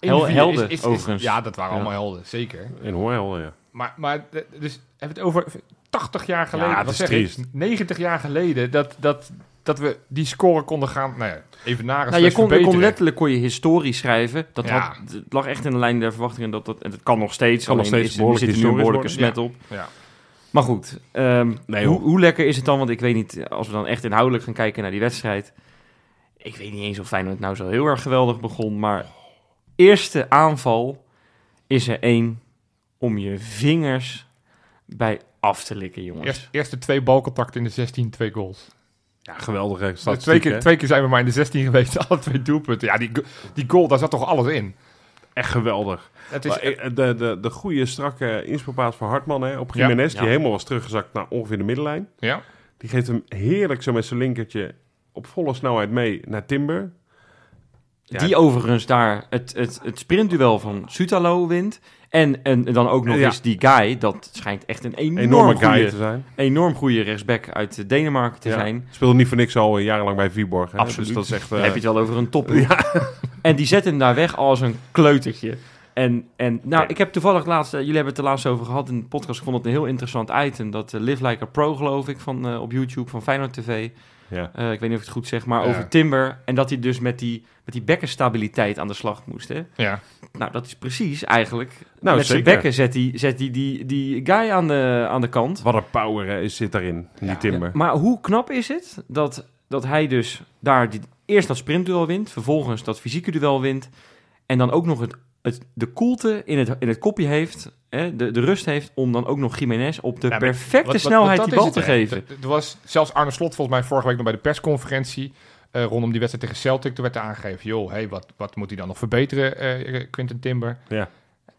Hel- helden, overigens. Ja, dat waren Ja. allemaal helden, zeker. in Hoorhel, ja. Maar, maar de- dus hebben we het over 80 jaar geleden, Ja, wat dat is zeg triest. ik, 90 jaar geleden, dat, dat, dat we die score konden gaan, nou ja, even naar Nou, je kon, je kon letterlijk kon je historie schrijven. Dat Ja. had, het lag echt in de lijn der verwachtingen. Dat, dat, en dat kan nog steeds. Kan nog alleen steeds is, er behoorlijk zit er nu een behoorlijke smet op. Ja. Maar goed, ehm, Nee, hoe, hoe lekker is het dan? Want ik weet niet, als we dan echt inhoudelijk gaan kijken naar die wedstrijd. Ik weet niet eens of Feyenoord nou zo heel erg geweldig begon. Maar eerste aanval is er één om je vingers bij af te likken, jongens. Eerst, eerste twee balcontacten in de 16, twee goals. Ja, geweldige Dus statistiek, twee, keer, hè? twee keer zijn we maar in de 16 [LAUGHS] geweest, alle twee doelpunten. Ja, die, die goal, daar zat toch alles in? Echt geweldig. Het is, Maar, eh, de, de, de goede, strakke inspoorpaas van Hartman hè, op Ja. Jiménez, die Ja. helemaal was teruggezakt naar ongeveer de middenlijn. ja, Die geeft hem heerlijk zo met zijn linkertje op volle snelheid mee naar Timber. Ja. Die overigens daar het, het, het sprintduel van Sutalo wint. En, en dan ook nog Ja. eens die guy. Dat schijnt echt een enorm Enorme guy te zijn. enorm goede rechtsback uit Denemarken te Ja. zijn. Speelde niet voor niks al eh, jarenlang bij Viborg. Hè? Absoluut. Dus dat is echt... Eh, heb je het wel over een top. [LAUGHS] En die zet hem daar weg als een kleutertje. En, en nou, ik heb toevallig laatst, eh, jullie hebben het er laatst over gehad in de podcast. Ik vond het een heel interessant item. Dat eh, Live Like a Pro, geloof ik, van, eh, op YouTube van Feyenoord TV. Ja. Eh, ik weet niet of ik het goed zeg, maar Ja. over Timber. En dat hij dus met die, met die bekkenstabiliteit aan de slag moest. Hè? ja. Nou, dat is precies eigenlijk. Nou, met zijn bekken zet hij, zet hij die, die guy aan de, aan de kant. Wat een power hè, is, zit daarin, in die Timber. Maar hoe knap is het dat, dat hij dus daar die, eerst dat sprintduel wint, vervolgens dat fysieke duel wint. En dan ook nog het, het, de koelte in het, in het kopje heeft, hè, de, de rust heeft, om dan ook nog Jiménez op de Ja, perfecte wat- wat- snelheid wat die bal te geven. Er- was zelfs Arne Slot volgens mij vorige week nog bij de persconferentie eh, rondom die wedstrijd tegen Celtic. Toen werd er aangegeven, joh, hey, wat, wat moet hij dan nog verbeteren, eh Quinten Timber? Ja.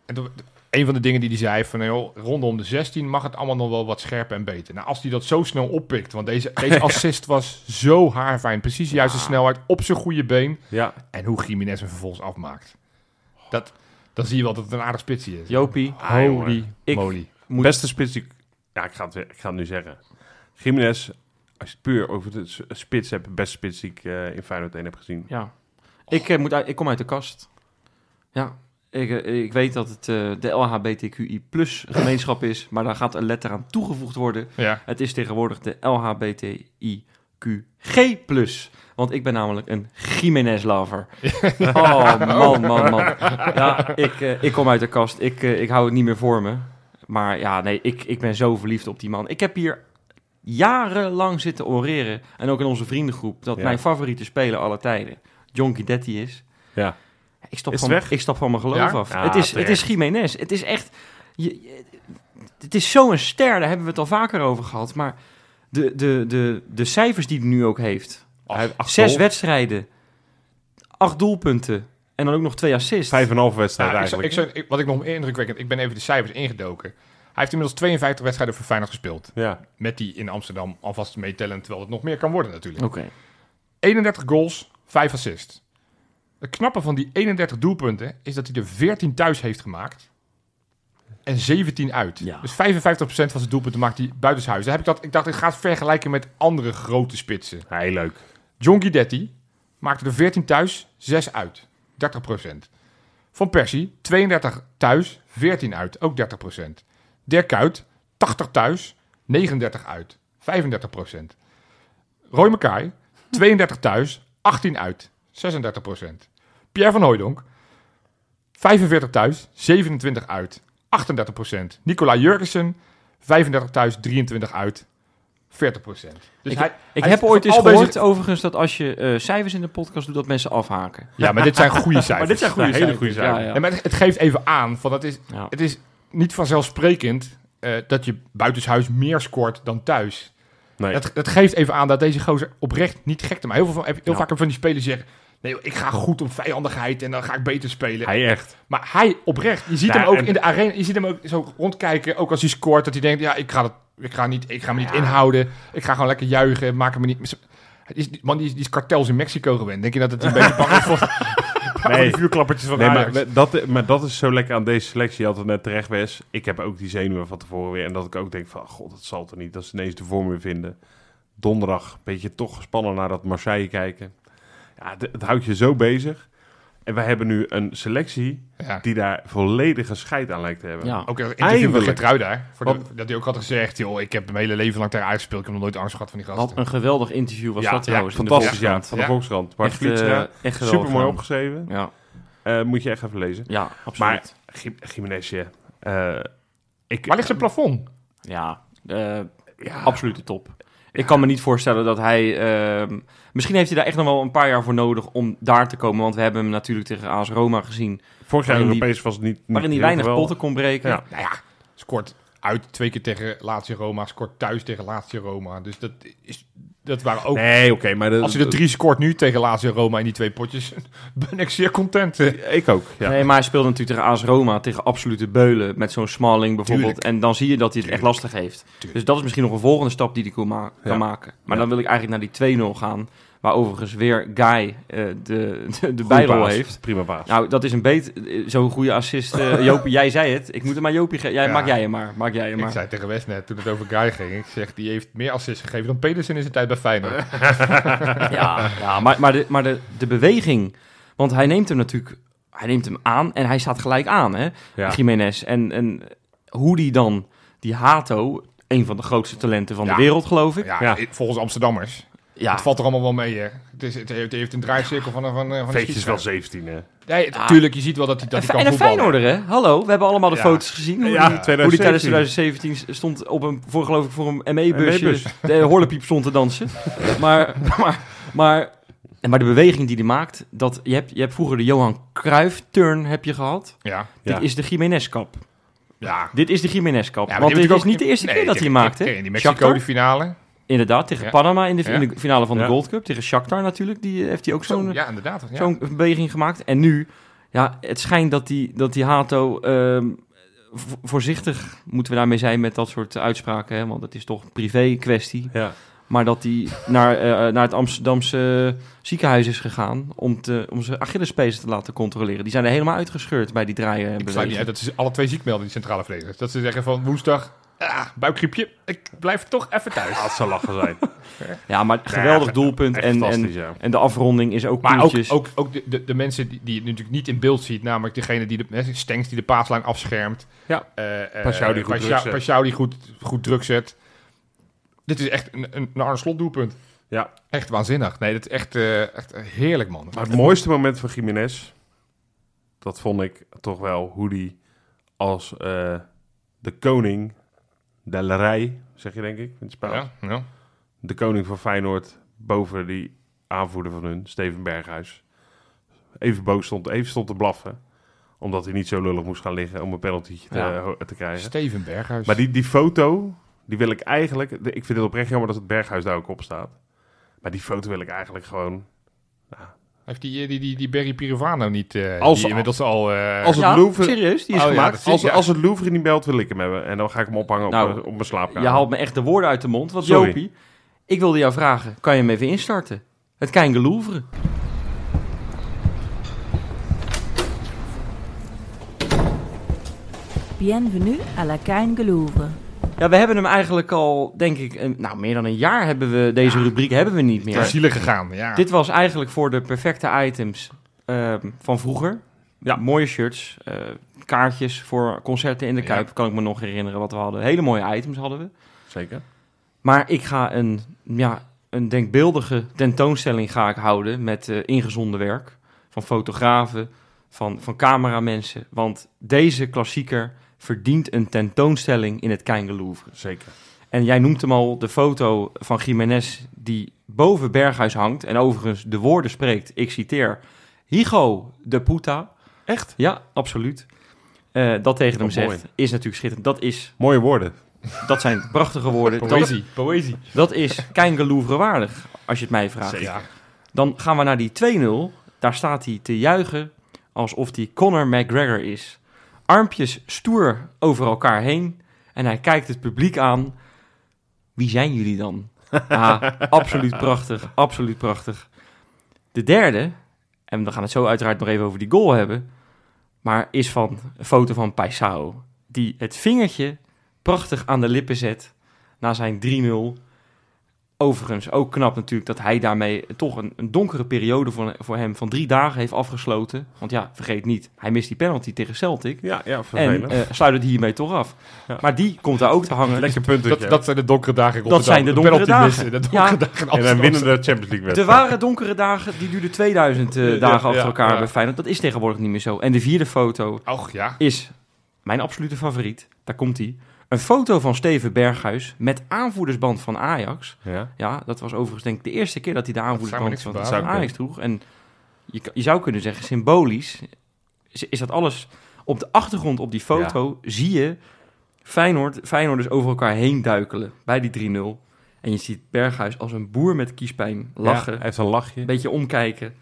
En toen, een van de dingen die hij zei, van joh, rondom de 16 mag het allemaal nog wel wat scherper en beter. Nou, als hij dat zo snel oppikt, want deze, deze [LAUGHS] assist was zo haarfijn. Precies de juiste snelheid, op zijn goede been. Ja, En hoe Jiménez hem vervolgens afmaakt. Dat, dan zie je wel dat het een aardig spitsie is. Jopie, Ah, Holy. Ik- moly. moet, beste spits die... Ja, ik ga het, ik ga het nu zeggen. Jiménez, als je het puur over de spits hebt, beste spits die ik eh, in Feyenoord 1 heb gezien. ja. Ik, eh, moet uit, ik kom uit de kast. Ja, ik, eh, ik weet dat het eh, de LHBTQI plus gemeenschap is, maar daar gaat een letter aan toegevoegd worden. Ja. Het is tegenwoordig de LHBTIQG+. Want ik ben namelijk een Jiménez-lover. [LAUGHS] Oh, man, man, man. [LAUGHS] Ja, ik, eh, ik kom uit de kast. Ik, eh, ik hou het niet meer voor me. Maar ja, nee, ik, ik ben zo verliefd op die man. Ik heb hier jarenlang zitten oreren. En ook in onze vriendengroep. Dat Ja. mijn favoriete speler aller tijden John Guidetti is. Ja. Ik stap, Is van, weg? ik stap van mijn geloof Ja? af. Ja, het, is, het is Jiménez. Het is echt... Je, je- het is zo'n ster, daar hebben we het al vaker over gehad. Maar de, de, de, de cijfers die hij nu ook heeft. Hij heeft acht Zes goals, wedstrijden, acht doelpunten en dan ook nog twee assists. Vijf en een half wedstrijd Ja, ik, zou- eigenlijk. ik, zou- ik- wat ik nog meer indrukwekkend, ik ben even de cijfers ingedoken. Hij heeft inmiddels 52 wedstrijden voor Feyenoord gespeeld. ja. Met die in Amsterdam alvast meetellen, terwijl het nog meer kan worden natuurlijk. Oké. 31 goals, 5 assists. Het knappe van die 31 doelpunten is dat hij er 14 thuis heeft gemaakt. En 17 uit. Ja. Dus 55% van zijn doelpunten maakt hij buitenshuis. Daar heb ik, dat, ik dacht, ik ga het vergelijken met andere grote spitsen. Heel leuk. John Guidetti maakte er 14 thuis, 6 uit. 30%. Van Persie, 32 thuis, 14 uit. Ook 30%. Dirk Kuyt, 80 thuis, 39 uit. 35%. Roy Mackay, 32 thuis, 18 uit. 36%. Pierre van Hooijdonk, 45 thuis, 27 uit. 38%. Nicola Jurgensen, 35 thuis, 23 uit. 40%. Dus Ik- hij, Ik hij heb ooit eens gehoord, overigens, dat als je eh, cijfers in de podcast doet, dat mensen afhaken. Ja, maar dit zijn [LAUGHS] goede cijfers. Maar dit zijn goede Ja, hele cijfers. goede cijfers. Ja, ja. Nee, maar het, het geeft even aan, van het, is, Ja. het is niet vanzelfsprekend eh, dat je buitenshuis meer scoort dan thuis. Nee. Het, het geeft even aan dat deze gozer oprecht niet gek te maken. Heel, veel van, heel Ja. vaak heb van die spelers zeggen... Nee, ik ga goed op vijandigheid en dan ga ik beter spelen. Hij echt. Maar hij oprecht, je ziet Ja, hem ook in de arena, je ziet hem ook zo rondkijken, ook als hij scoort, dat hij denkt, ja, ik ga het ik ga, niet, ik ga me niet inhouden. Ik ga gewoon lekker juichen. Maak me niet... Het is, man, die is, die is kartels in Mexico gewend. Denk je dat het een [LAUGHS] beetje bang is voor, Nee. vuurklappertjes van Nee, Ajax? maar dat, maar dat is zo lekker aan deze selectie. Je had het net terecht, Wes. Ik heb ook die zenuwen van tevoren weer. En dat ik ook denk van, god, dat zal er niet. Dat ze ineens de vorm weer vinden. Donderdag, een beetje toch gespannen naar dat Marseille kijken. Ja, het, het houdt je zo bezig. En wij hebben nu een selectie Ja. die daar volledige scheid aan lijkt te hebben. Ja. Ook een interview met Eindelijk. Gertruida. Voor de- dat hij ook had gezegd, joh, ik heb mijn hele leven lang Ajax gespeeld. Ik heb nog nooit angst gehad van die gasten. Wat een geweldig interview was Ja, dat ja, trouwens. in de Fantastisch, ja. Van de Ja. Volkskrant. Bart Echt, eh, echt geweldig super mooi gedaan. opgeschreven. Ja, Eh, moet je echt even lezen. ja absoluut. Gim- Gimenezje. eh, ik, Waar ligt zijn plafond? Ja, eh, ja, absolute top. Ik kan me niet voorstellen dat hij... ehm, misschien heeft hij daar echt nog wel een paar jaar voor nodig om daar te komen. Want we hebben hem natuurlijk tegen AS Roma gezien. Vorig jaar die- Europees was het niet, niet Waarin hij weinig potten kon breken. Ja. Nou ja, scoort uit twee keer tegen Lazio Roma. Scoort thuis tegen Lazio Roma. Dus dat, is, dat waren ook... Nee, oké, maar... De, Als hij de drie scoort nu tegen Lazio Roma in die twee potjes, [LAUGHS] ben ik zeer content. Ik ook, ja. Nee, maar hij speelde natuurlijk tegen AS Roma, tegen absolute beulen. Met zo'n Smalling bijvoorbeeld. Tuurlijk. En dan zie je dat hij het echt lastig heeft. Dus dat is misschien nog een volgende stap die hij kan, ma- kan Ja. maken. Maar Ja. dan wil ik eigenlijk naar die 2-0 gaan. Waar overigens weer Guy eh, de, [LAUGHS] de, de bijrol baas, heeft. Prima baas. Nou, dat is een beet, eh, zo'n goede assist. eh, [LAUGHS] Jopie, jij zei het. Ik moet hem maar Jopie geven. Jij, Ja. Maak jij hem maar. Maak jij hem Ik maar. zei tegen West net, toen het over Guy ging, ik zeg, die heeft meer assists gegeven dan Pedersen in zijn tijd bij Feyenoord. [LAUGHS] Ja, ja maar, maar, de, maar de, de beweging. Want hij neemt hem natuurlijk. Hij neemt hem aan en hij staat gelijk aan, hè? ja. Jiménez. En, en hoe die dan, die Hato, een van de grootste talenten van Ja. de wereld, geloof ik. Ja, Ja. volgens Amsterdammers. Ja, Het valt er allemaal wel mee, hè. Het, is, het, heeft, het heeft een draaicirkel van, een- van, Veetje is wel schietschijf. 17, hè? Nee, natuurlijk, je ziet wel dat hij, dat hij en kan een voetballen. Feyenoorder, hè? Hallo, we hebben allemaal de Ja. foto's gezien. Hoe, Ja, die, 2017. hoe die tijdens 2017 stond op een, voor geloof ik, voor een ME-busje. ME-bus. [LAUGHS] de horlepiep stond te dansen. maar, maar, maar, en maar de beweging die hij maakt, dat, je, hebt, je hebt vroeger de Johan Cruijff-turn heb je gehad. Ja, Ja. Dit is de Jiménez-kap. ja. Dit is de Jiménez-kap. Ja, Want dit is niet de eerste nee, keer dat hij hem tegen- maakt, hè? tegen Die Mexico, die finale. Inderdaad, tegen Ja. Panama in de, in Ja. de finale van de. Gold Cup. Tegen Shakhtar natuurlijk. Die eh, heeft hij ook Zo, zo'n ja, inderdaad. Ja. zo'n beweging gemaakt. En nu, ja, het schijnt dat die, dat die Hato... ehm, vo- voorzichtig moeten we daarmee zijn met dat soort uitspraken. Hè? Want het is toch een privé kwestie. Ja. Maar dat hij naar, eh, naar het Amsterdamse ziekenhuis is gegaan... om, te, om zijn Achillespees te laten controleren. Die zijn er helemaal uitgescheurd bij die draaien. Ik sluit niet uit dat ze alle twee ziek melden, die centrale verdedigers. Dat ze zeggen van woensdag, ah, buikgriepje, ik blijf toch even thuis. Ja, het zal lachen zijn. [LAUGHS] Ja, maar geweldig doelpunt. En, fantastisch, en, ja. en de afronding is ook Maar ook, koeltjes. ook, ook de, de, de mensen die, die je natuurlijk niet in beeld ziet, namelijk degene die de hè, Stengs die de paaslijn afschermt. Ja. Eh, eh, Pashao die goed druk die goed, goed druk zet. Dit is echt een, een, een Arne Slot doelpunt. Ja. Echt waanzinnig. Nee, dat is echt, eh, echt heerlijk, man. Maar het mooiste moment van Jiménez, dat vond ik toch wel hoe die als eh, de koning de rij, zeg je denk ik in het spel, Ja, ja. de koning van Feyenoord boven die aanvoerder van hun, Steven Berghuis, even boos stond, even stond te blaffen, omdat hij niet zo lullig moest gaan liggen om een penalty te, Ja. te krijgen. Steven Berghuis. Maar die, die foto, die wil ik eigenlijk... Ik vind het oprecht jammer dat het Berghuis daar ook op staat. Maar die foto wil ik eigenlijk gewoon... Heeft die, die, die, die Berry Pirovano niet, eh Als- die inmiddels al... eh, Als het ja, Louvre- serieus, die is Oh, gemaakt. Als, ja. als het Louvre niet belt, wil ik hem hebben. En dan ga ik hem ophangen op, Nou, mijn- op mijn slaapkamer. Je haalt me echt de woorden uit de mond. Want Sorry. Jopie, ik wilde jou vragen, kan je hem even instarten? Het Kein Louvre. Bienvenue à la Kein Louvre. Ja, we hebben hem eigenlijk al, denk ik, een, nou meer dan een jaar hebben we deze rubriek hebben we niet meer. zielen gegaan, ja. Dit was eigenlijk voor de perfecte items ehm, van vroeger. Ja, mooie shirts, eh, kaartjes voor concerten in de Ja. Kuip, kan ik me nog herinneren wat we hadden. Hele mooie items hadden we. Zeker. Maar ik ga een, ja, een denkbeeldige tentoonstelling ga ik houden met eh ingezonden werk van fotografen, van, van cameramensen. Want deze klassieker verdient een tentoonstelling in het Louvre. Zeker. En jij noemt hem al de foto van Jiménez die boven Berghuis hangt en overigens de woorden spreekt. Ik citeer, Higo de puta. Echt? Ja, absoluut. Eh, dat tegen hem Oh, zegt, mooi. is natuurlijk schitterend. Dat, is, Mooie woorden. dat zijn prachtige woorden. Dat, Poëzie, poëzie. dat is Louvre waardig, als je het mij vraagt. Zeker. Dan gaan we naar die 2-0. Daar staat hij te juichen alsof hij Conor McGregor is. Armpjes stoer over elkaar heen. En hij kijkt het publiek aan Wie zijn jullie dan? [LAUGHS] Ah, absoluut prachtig, absoluut prachtig. De derde, en we gaan het zo uiteraard nog even over die goal hebben, maar is van een foto van Paisao, die het vingertje prachtig aan de lippen zet na zijn 3-0. Overigens ook knap natuurlijk dat hij daarmee toch een, een donkere periode voor, voor hem van drie dagen heeft afgesloten. Want ja, vergeet niet, hij mist die penalty tegen Celtic. Ja, ja En vervelend. eh, sluit het hiermee toch af. Ja. Maar die komt daar ook te hangen. Lekker punt. Dat, dat zijn de donkere dagen Dat zijn de donkere penalty dagen. missen, de Ja. donkere dagen in en dan winnen de Champions League Er wedstrijd. waren donkere dagen, die duurden 2000 eh, Ja, dagen achter ja, elkaar ja. bij Feyenoord. Dat is tegenwoordig niet meer zo. En de vierde foto Och ja. is mijn absolute favoriet. Daar komt hij. Een foto van Steven Berghuis met aanvoerdersband van Ajax. Ja. Ja, dat was overigens denk ik de eerste keer dat hij de aanvoerdersband van, verbazen. van Ajax droeg. En je, je zou kunnen zeggen, symbolisch is, is dat alles... Op de achtergrond op die foto zie je Feyenoord, Feyenoorders over elkaar heen duikelen bij die 3-0. En je ziet Berghuis als een boer met kiespijn lachen. Ja, hij heeft een lachje. Een beetje omkijken.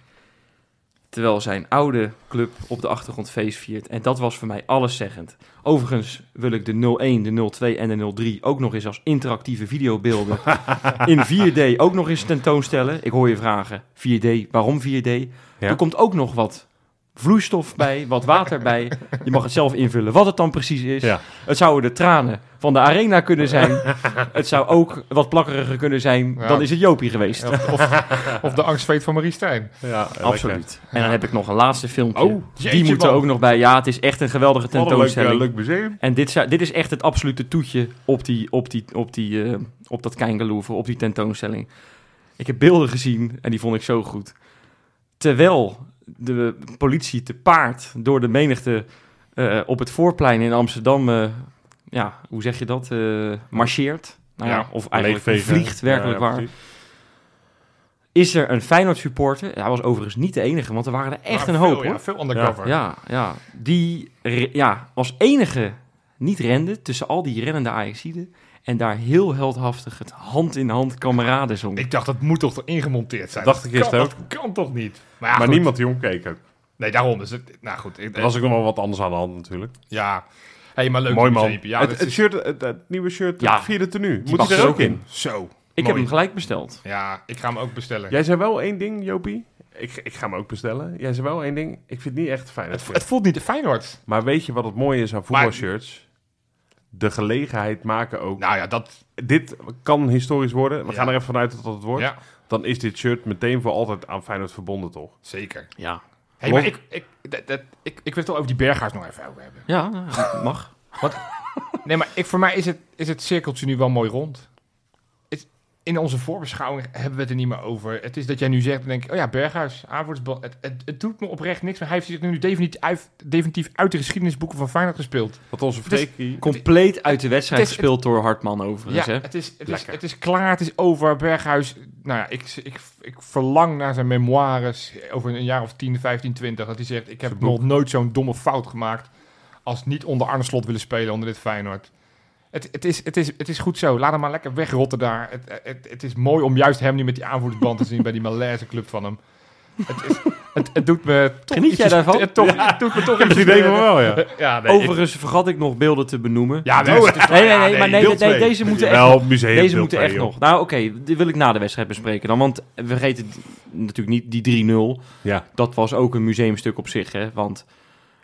Terwijl zijn oude club op de achtergrond feest viert. En dat was voor mij alleszeggend. Overigens wil ik de 0-1, de 0-2 en de 0-3 ook nog eens als interactieve videobeelden [LAUGHS] in 4D ook nog eens tentoonstellen. Ik hoor je vragen, 4D, waarom 4D? Er komt ook nog wat vloeistof bij, wat water bij. Je mag het zelf invullen wat het dan precies is. Ja. Het zouden de tranen van de arena kunnen zijn. [LAUGHS] het zou ook wat plakkeriger kunnen zijn. Ja. Dan is het Jopie geweest. Of, of, of de angstveet van Marie Stijn. Ja. Absoluut. En dan heb ik nog een laatste filmpje. Oh, Die jeetje, moet er ook nog bij. Ja, het is echt een geweldige Wat een leuk, tentoonstelling. leuk museum. En dit, zou- dit is echt het absolute toetje op, die, op, die, op, die, eh, op dat Keingeloeven, op die tentoonstelling. Ik heb beelden gezien en die vond ik zo goed. Terwijl de politie te paard door de menigte eh, op het voorplein in Amsterdam, eh, ja, hoe zeg je dat, eh, marcheert. Nou ja, Ja, of eigenlijk vliegt, werkelijk Ja, waar. Is er een Feyenoord supporter? Hij was overigens niet de enige, want er waren er echt een veel, hoop hoor. Ja, veel undercover. Ja, ja. Die ja, als enige niet rende tussen al die rennende Ajaxiden. En daar heel heldhaftig het hand in hand kameraden zong. Ik dacht, dat moet toch erin gemonteerd zijn? Dat dacht ik kan, eerst Dat kan toch niet? Maar, ja, Maar goed. niemand die omkeek ook. Nee, daarom. Dus het, nou goed. Ik, Er was ook nog wel wat anders aan de hand natuurlijk. Ja. hey, maar leuk. Mooi man. Ja, het, dat het, is- shirt, het, het nieuwe shirt, Ja. vierde tenue. Moet hij er ook ook in? Zo. ik heb hem gelijk besteld. Ja, ik ga hem ook bestellen. Jij zei wel één ding, Jopie. Ik, ik ga hem ook bestellen. Jij zei wel één ding. Ik vind het niet echt fijn. het, het voelt niet de Feyenoord. Maar weet je wat het mooie is aan voetbalshirts? De gelegenheid maken ook. Nou ja, dat... Dit kan historisch worden. We Ja. gaan er even vanuit dat dat het wordt. Ja, Dan is dit shirt meteen voor altijd aan Feyenoord verbonden, toch? zeker. Ja. Hey, maar ik, ik, dat, dat, ik, ik wil het wel over die Berghuis nog even over hebben. Ja, nou, mag. [LAUGHS] Nee, maar ik, voor mij is het, is het cirkeltje nu wel mooi rond. In onze voorbeschouwing hebben we het er niet meer over. Het is dat jij nu zegt, dan denk ik, oh ja, Berghuis, aanvoerdersbal. Het, het, het doet me oprecht niks, maar hij heeft zich nu definitief uit, definitief uit de geschiedenisboeken van Feyenoord gespeeld. Dat onze Freekie... Compleet uit de wedstrijd is- gespeeld door Hartman overigens. Ja, hè? het is, het, is, Lekker. het is klaar, het is over. Berghuis, nou ja, ik, ik, ik verlang naar zijn memoires over een jaar of 10, 15, 20. Dat hij zegt, ik heb nog nooit zo'n domme fout gemaakt als niet onder Arne Slot willen spelen onder dit Feyenoord. Het, het, is, het, is, het is goed zo. Laat hem maar lekker wegrotten daar. Het, het, het is mooi om juist hem nu met die aanvoerdersband te zien bij die malaise club van hem. Het, is, het, het doet me toch Geniet jij daarvan? Het, toch, het doet me toch Het ietsjes idee van wel, ja. Ja, nee, ik- Overigens vergat ik nog beelden te benoemen. ja, nee, Oh, het nee, nee, maar nee, deze moeten echt Wel, museum Deze moeten twee, echt joh. nog. Nou, oké, die wil ik na de wedstrijd bespreken dan. Want we vergeten natuurlijk niet die 3-0. Ja. Dat was ook een museumstuk op zich, hè. Want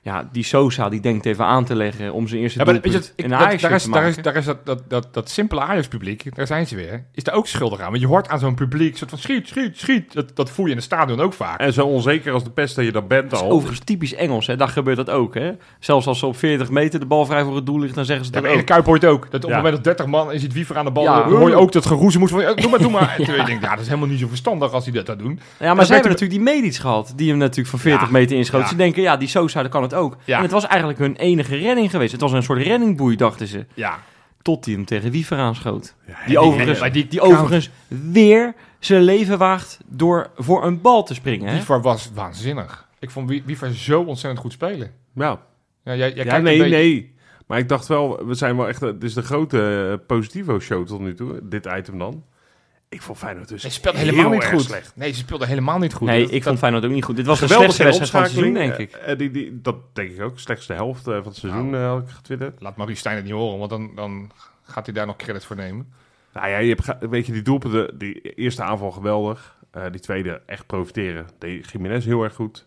ja, die Sosa die denkt even aan te leggen om zijn eerste Ja, maar doelpunt in dat- Ajax daar is, te daar is, maken. daar is dat, dat, dat, dat simpele Ajax-publiek, daar zijn ze weer, is daar ook schuldig aan. Want je hoort aan zo'n publiek, soort van schiet, schiet, schiet. Dat, dat voel je in het stadion ook vaak. En zo onzeker als de pest dat je dat bent Dat is al. overigens typisch Engels, hè. Daar gebeurt dat ook, hè. Zelfs als ze op 40 meter de bal vrij voor het doel ligt, dan zeggen ze Ja, dat de ook. Kuip hoor je het ook. Dat op Ja. het moment dat 30 man en je ziet Wiever aan de bal, Ja. dan hoor je ook dat geroezemoes van, ja, doe maar, doe maar. [LAUGHS] En je denkt, ja, dat is helemaal niet zo verstandig als die dat dat doen. Ja, maar zij hebben natuurlijk die Medisch gehad, die hem natuurlijk van 40 Ja. meter inschoot. Ja. Ze denken, ja, die Sosa, dat kan het ook. Ja. En het was eigenlijk hun enige redding geweest. Het was een soort reddingboei, dachten ze. Ja. Tot hij hem tegen Wiever aanschoot. Ja, Die overigens, maar die die overigens weer zijn leven waagt door voor een bal te springen. Hè? Wiever was waanzinnig. Ik vond Wie- Wiever zo ontzettend goed spelen. Nou, Ja, jij, jij ja, nee, beetje- nee. Maar ik dacht wel, we zijn wel echt... Het is de grote eh, Positivo-show tot nu toe, dit item dan. Ik vond Feyenoord dus Ze speelde heel helemaal niet goed. slecht. Nee, ze speelde helemaal niet goed. nee, Dat- ik vond Feyenoord ook niet goed. Dit was de slechtste wedstrijd van het seizoen, denk ik. Eh, eh, die, die, dat denk ik ook. Slechtste helft eh, van het seizoen Nou. had ik getwitterd. Laat Maurice Stijn het niet horen, want dan, dan gaat hij daar nog credits voor nemen. Nou ja, je hebt, weet je, die doelpunten, die eerste aanval geweldig. Eh, die tweede echt profiteren. De Jiménez heel erg goed.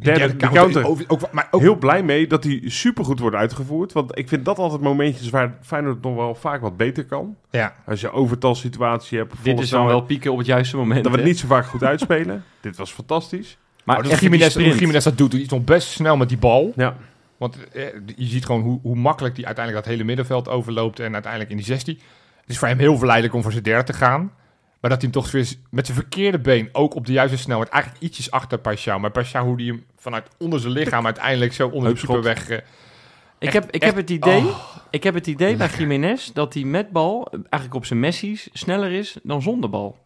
Derde, derde counter, counter. ook, ook, maar ook, Heel blij mee dat die supergoed wordt uitgevoerd. Want ik vind dat altijd momentjes waar Feyenoord nog wel vaak wat beter kan. ja. Als je overtalsituatie hebt. Dit is dan wel pieken op het juiste moment. Dat we het niet zo vaak goed uitspelen. [LAUGHS] Dit was fantastisch. maar Jiménez. Jiménez dat doet, die is nog best snel met die bal. Ja. Want eh, je ziet gewoon hoe, hoe makkelijk die uiteindelijk dat hele middenveld overloopt en uiteindelijk in die 16. Het is voor hem heel verleidelijk om voor zijn derde te gaan. Maar dat hij hem toch weer met zijn verkeerde been, ook op de juiste snelheid, eigenlijk ietsjes achter Paixão. Maar Paixão, hoe die hem vanuit onder zijn lichaam uiteindelijk zo onder de keeper weg... eh, Ik heb, ik echt- heb het idee, oh. ik heb het idee bij Jiménez dat hij met bal eigenlijk op zijn Messi's sneller is dan zonder bal.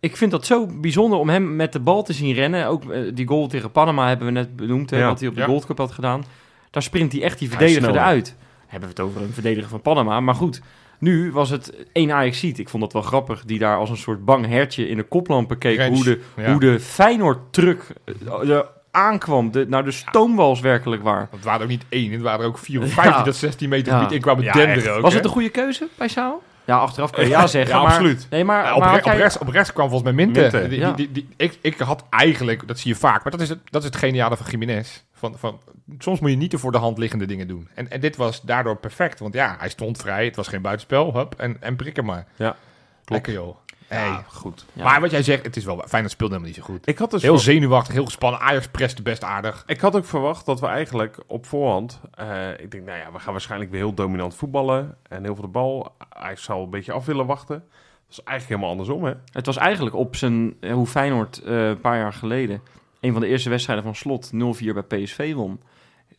Ik vind dat zo bijzonder om hem met de bal te zien rennen. Ook eh, die goal tegen Panama hebben we net benoemd, hè, Ja. wat hij op de Ja. Gold Cup had gedaan. Daar sprint hij echt die verdediger eruit. Hebben we het over een verdediger van Panama. Maar goed, nu was het één ajax -ziet. Ik vond dat wel grappig. Die daar als een soort bang hertje in de koplampen keek. Rens, Hoe de, ja. hoe de Feyenoord-truck eh, er aankwam. De, nou, de stoomwals werkelijk waar. Want het waren er ook niet één, het waren er ook vier of vijf Ja. die dat 16 meter Ja. gebied in kwamen Ja, denderen echt. ook. Was hè? het een goede keuze bij Sao? Ja, achteraf kun je ja [LAUGHS] zeggen. Ja, maar, absoluut. Nee, maar, Ja, op, maar re- had jij- op, rechts, op rechts kwam volgens mij Minte. Minte, Die- ja. die, die, die- ik, ik had eigenlijk, dat zie je vaak, maar dat is het, dat is het geniale van Jiménez. Van, van, soms moet je niet de voor de hand liggende dingen doen. En, en dit was daardoor perfect, want ja, hij stond vrij, het was geen buitenspel, hup, en, en prik hem maar. Ja, Lekker joh. Hey. Ja, goed. Ja. Maar wat jij zegt, het is wel, Feyenoord speelde helemaal niet zo goed. Ik had dus Heel voor- zenuwachtig, heel gespannen. Ajax preste best aardig. Ik had ook verwacht dat we eigenlijk op voorhand... eh, ik denk, nou ja, we gaan waarschijnlijk weer heel dominant voetballen. En heel veel de bal. Hij zal een beetje af willen wachten. Dat is eigenlijk helemaal andersom, hè? Het was eigenlijk op zijn, eh, hoe Feyenoord eh, een paar jaar geleden, een van de eerste wedstrijden van slot, 0-4 bij PSV won.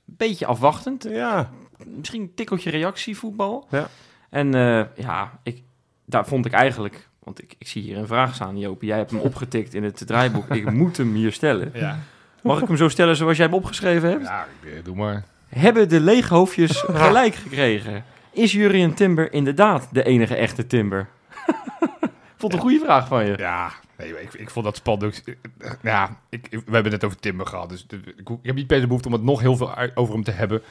Beetje afwachtend. Ja, Misschien een tikkeltje reactievoetbal. Ja. En eh, ja, ik, daar vond ik eigenlijk, want ik, ik zie hier een vraag staan, Joop. Jij hebt hem opgetikt in het draaiboek. Ik moet hem hier stellen. Ja, Mag ik hem zo stellen zoals jij hem opgeschreven hebt? ja ik- doe maar. Hebben de leeghoofdjes [LAUGHS] gelijk gekregen? Is Jurien Timber inderdaad de enige echte Timber? [LAUGHS] Vond een goede vraag van je. Ja, nee, ik, ik vond dat spannend. ook- Ja, ik, we hebben het over Timber gehad. Dus ik, ik heb niet per se behoefte om het nog heel veel over hem te hebben.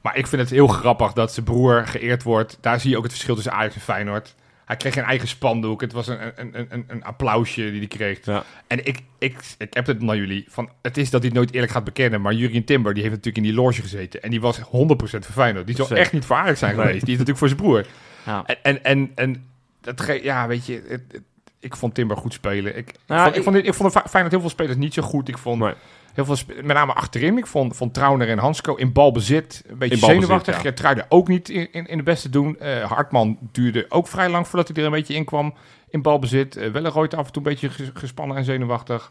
Maar ik vind het heel grappig dat zijn broer geëerd wordt. Daar zie je ook het verschil tussen Ajax en Feyenoord. Hij kreeg geen eigen spandoek. Het was een, een, een, een, een applausje die hij kreeg. Ja. En ik, ik, ik heb het naar jullie. Van, het is dat hij het nooit eerlijk gaat bekennen. Maar Jurien Timber die heeft natuurlijk in die loge gezeten. En die was 100% voor Feyenoord. Die zou echt niet voor Ajax zijn geweest. Die is natuurlijk voor zijn broer. Ja. En, en, en, en dat ge- ja, weet je, het- het- ik vond Timber goed spelen. Ik, Nou, ik, vond, ik, ik- vond, ik vond er Feyenoord heel veel spelers niet zo goed. Ik vond Nee. heel veel, met name achterin. Ik vond, vond Trauner en Hansko in balbezit een beetje balbezit, zenuwachtig. ja. Gertruiden ook niet in, in, in de beste doen. Eh, Hartman duurde ook vrij lang voordat hij er een beetje in kwam in balbezit. Uh, Welleroyd af en toe een beetje ges- gespannen en zenuwachtig.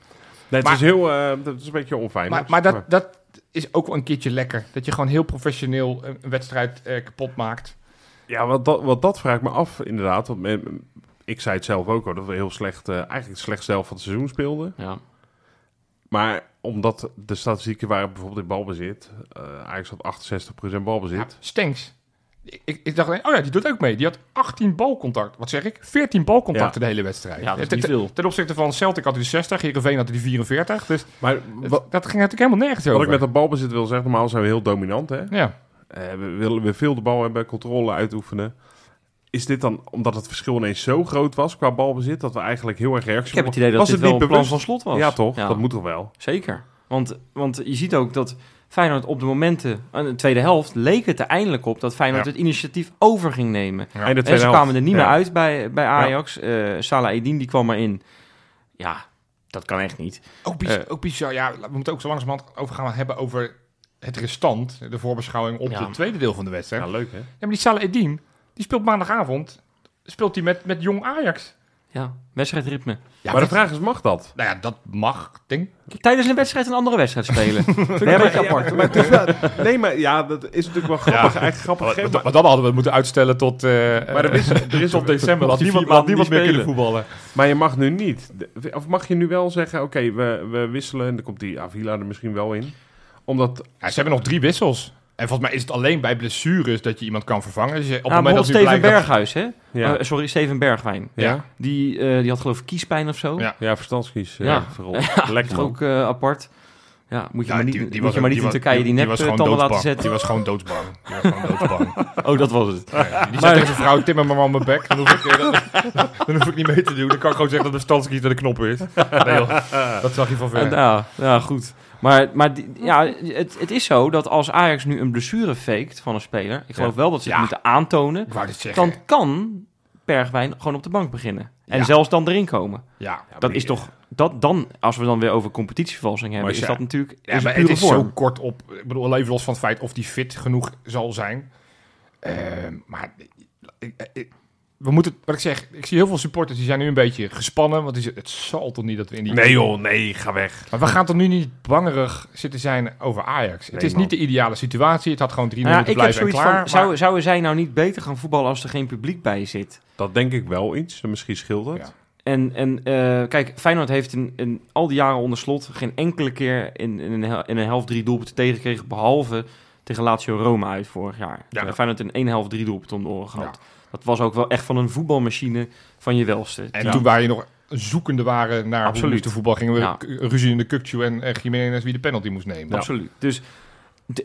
Nee, het Maar- is heel... eh, dat is een beetje onfijn. Maar, maar dat, dat is ook wel een keertje lekker. Dat je gewoon heel professioneel een, een wedstrijd eh, kapot maakt. Ja, wat dat, wat dat vraag ik me af, inderdaad. Want men- ik zei het zelf ook al, dat we heel slecht, eh, eigenlijk het slechtste zelf van het seizoen speelden. Ja. Maar omdat de statistieken waren bijvoorbeeld in balbezit, eh Ajax had 68% balbezit. Ja, Stenks. Ik, ik, dacht, alleen, oh ja, die doet ook mee. Die had 18 balcontact. Wat zeg ik? 14 balcontacten de hele wedstrijd. Ja, dat is ten, niet veel. ten opzichte van Celtic had hij de 60, Heerenveen had hij de 44. Dus Maar het- wat, dat ging natuurlijk helemaal nergens wat over. ik met dat balbezit wil zeggen, normaal zijn we heel dominant. Hè? Ja, Eh, we willen weer veel de bal hebben, controle uitoefenen. Is dit dan, omdat het verschil ineens zo groot was qua balbezit, dat we eigenlijk heel erg reactie Ik heb het idee dat was dit het wel niet een plan van slot was. Ja, toch? Dat moet toch wel? Zeker. Want, want je ziet ook dat Feyenoord op de momenten, in de tweede helft, leek het er eindelijk op dat Feyenoord Ja. het initiatief over ging nemen. Ja. En tweede ze kwamen er niet Ja. meer uit bij, bij Ajax. Eh Salah Eddin die kwam erin. Ja, dat kan echt niet. ook, bizar, Eh. ook bizar. Ja, we moeten ook zo langzamerhand over gaan hebben over het restant. De voorbeschouwing op Ja. het tweede deel van de wedstrijd. Ja, Ja, leuk hè? maar die Salah Eddin, die speelt maandagavond. Speelt hij met, met jong Ajax. Ja, wedstrijdritme. Ja, maar de vraag is, mag dat? Nou ja, dat mag, denk ik. Tijdens een wedstrijd een andere wedstrijd spelen. [LAUGHS] Nee, maar, ja, apart. [LAUGHS] maar het is wel- nee, maar ja, dat is natuurlijk wel grappig. Ja. Eigenlijk grappig. Maar, gegeven, maar, maar- dan hadden we het moeten uitstellen tot, eh Maar er is, er is tot december. Niemand, niemand meer kunnen voetballen. Maar je mag nu niet. Of mag je nu wel zeggen, oké, we, we wisselen en dan komt die Avila er misschien wel in. Omdat, Ja, ze hebben nog drie wissels. En volgens mij is het alleen bij blessures dat je iemand kan vervangen. Dus je- op het Nou, moment dat Steven blijkt dat- Berghuis, hè? ja, Eh, sorry, Steven Bergwijn. ja, Die, eh, die had geloof ik kiespijn of zo. Ja. ja verstandskies. Ja. Ja. vooral. [LAUGHS] Lekker ook eh, apart. Ja, moet je Ja, maar niet, die- moet die je maar niet in Turkije die die nep was gewoon tanden laten zetten. Die was gewoon doodsbang. Die was gewoon [LAUGHS] doodsbang. Oh, dat was het. Ja, die zei tegen zijn vrouw, timmer me maar op mijn bek. Dan hoef, ik, eh, dan hoef ik niet mee te doen. Dan kan ik gewoon zeggen dat de bestandskiet de knop is. Nee joh, dat zag je van ver. En, ja, ja, goed. Maar, maar die- ja, het, het is zo dat als Ajax nu een blessure faked van een speler... Ik geloof wel dat ze het Ja. moeten aantonen... dan kan Bergwijn gewoon op de bank beginnen. En Ja. zelfs dan erin komen. ja, Dat is toch... Dat dan, als we dan weer over competitievervalsing hebben... Is dat natuurlijk Ja, is maar het is vorm. zo kort op. Ik bedoel, even los van het feit of die fit genoeg zal zijn. Ehm, maar ik- ik- we moeten, wat ik zeg, ik zie heel veel supporters die zijn nu een beetje gespannen. Want die, zeggen, het zal toch niet dat we in die. Nee joh, nee, ga weg. Maar we gaan toch nu niet bangerig zitten zijn over Ajax. het is man. niet de ideale situatie. Het had gewoon drie Nou minuten ik heb blijven en klaar. van... maar- Zou, zouden zij nou niet beter gaan voetballen als er geen publiek bij zit? Dat denk ik wel iets. Misschien scheelt het. Ja. En, en eh, kijk, Feyenoord heeft in, in al die jaren onder slot geen enkele keer in, in, een, hel- in een helft drie doelpunten tegengekregen, behalve tegen Lazio Roma uit vorig jaar. Ja. Ja. Feyenoord in één helft drie doelpunten om de oren gehad. Dat was ook wel echt van een voetbalmachine van je welste. En Ja. toen waar je nog zoekende waren naar Absoluut. hoe de voetbal, gingen we Ja. ruzie in de Kukcu en uh, Jiménez wie de penalty moest nemen. Absoluut. Dus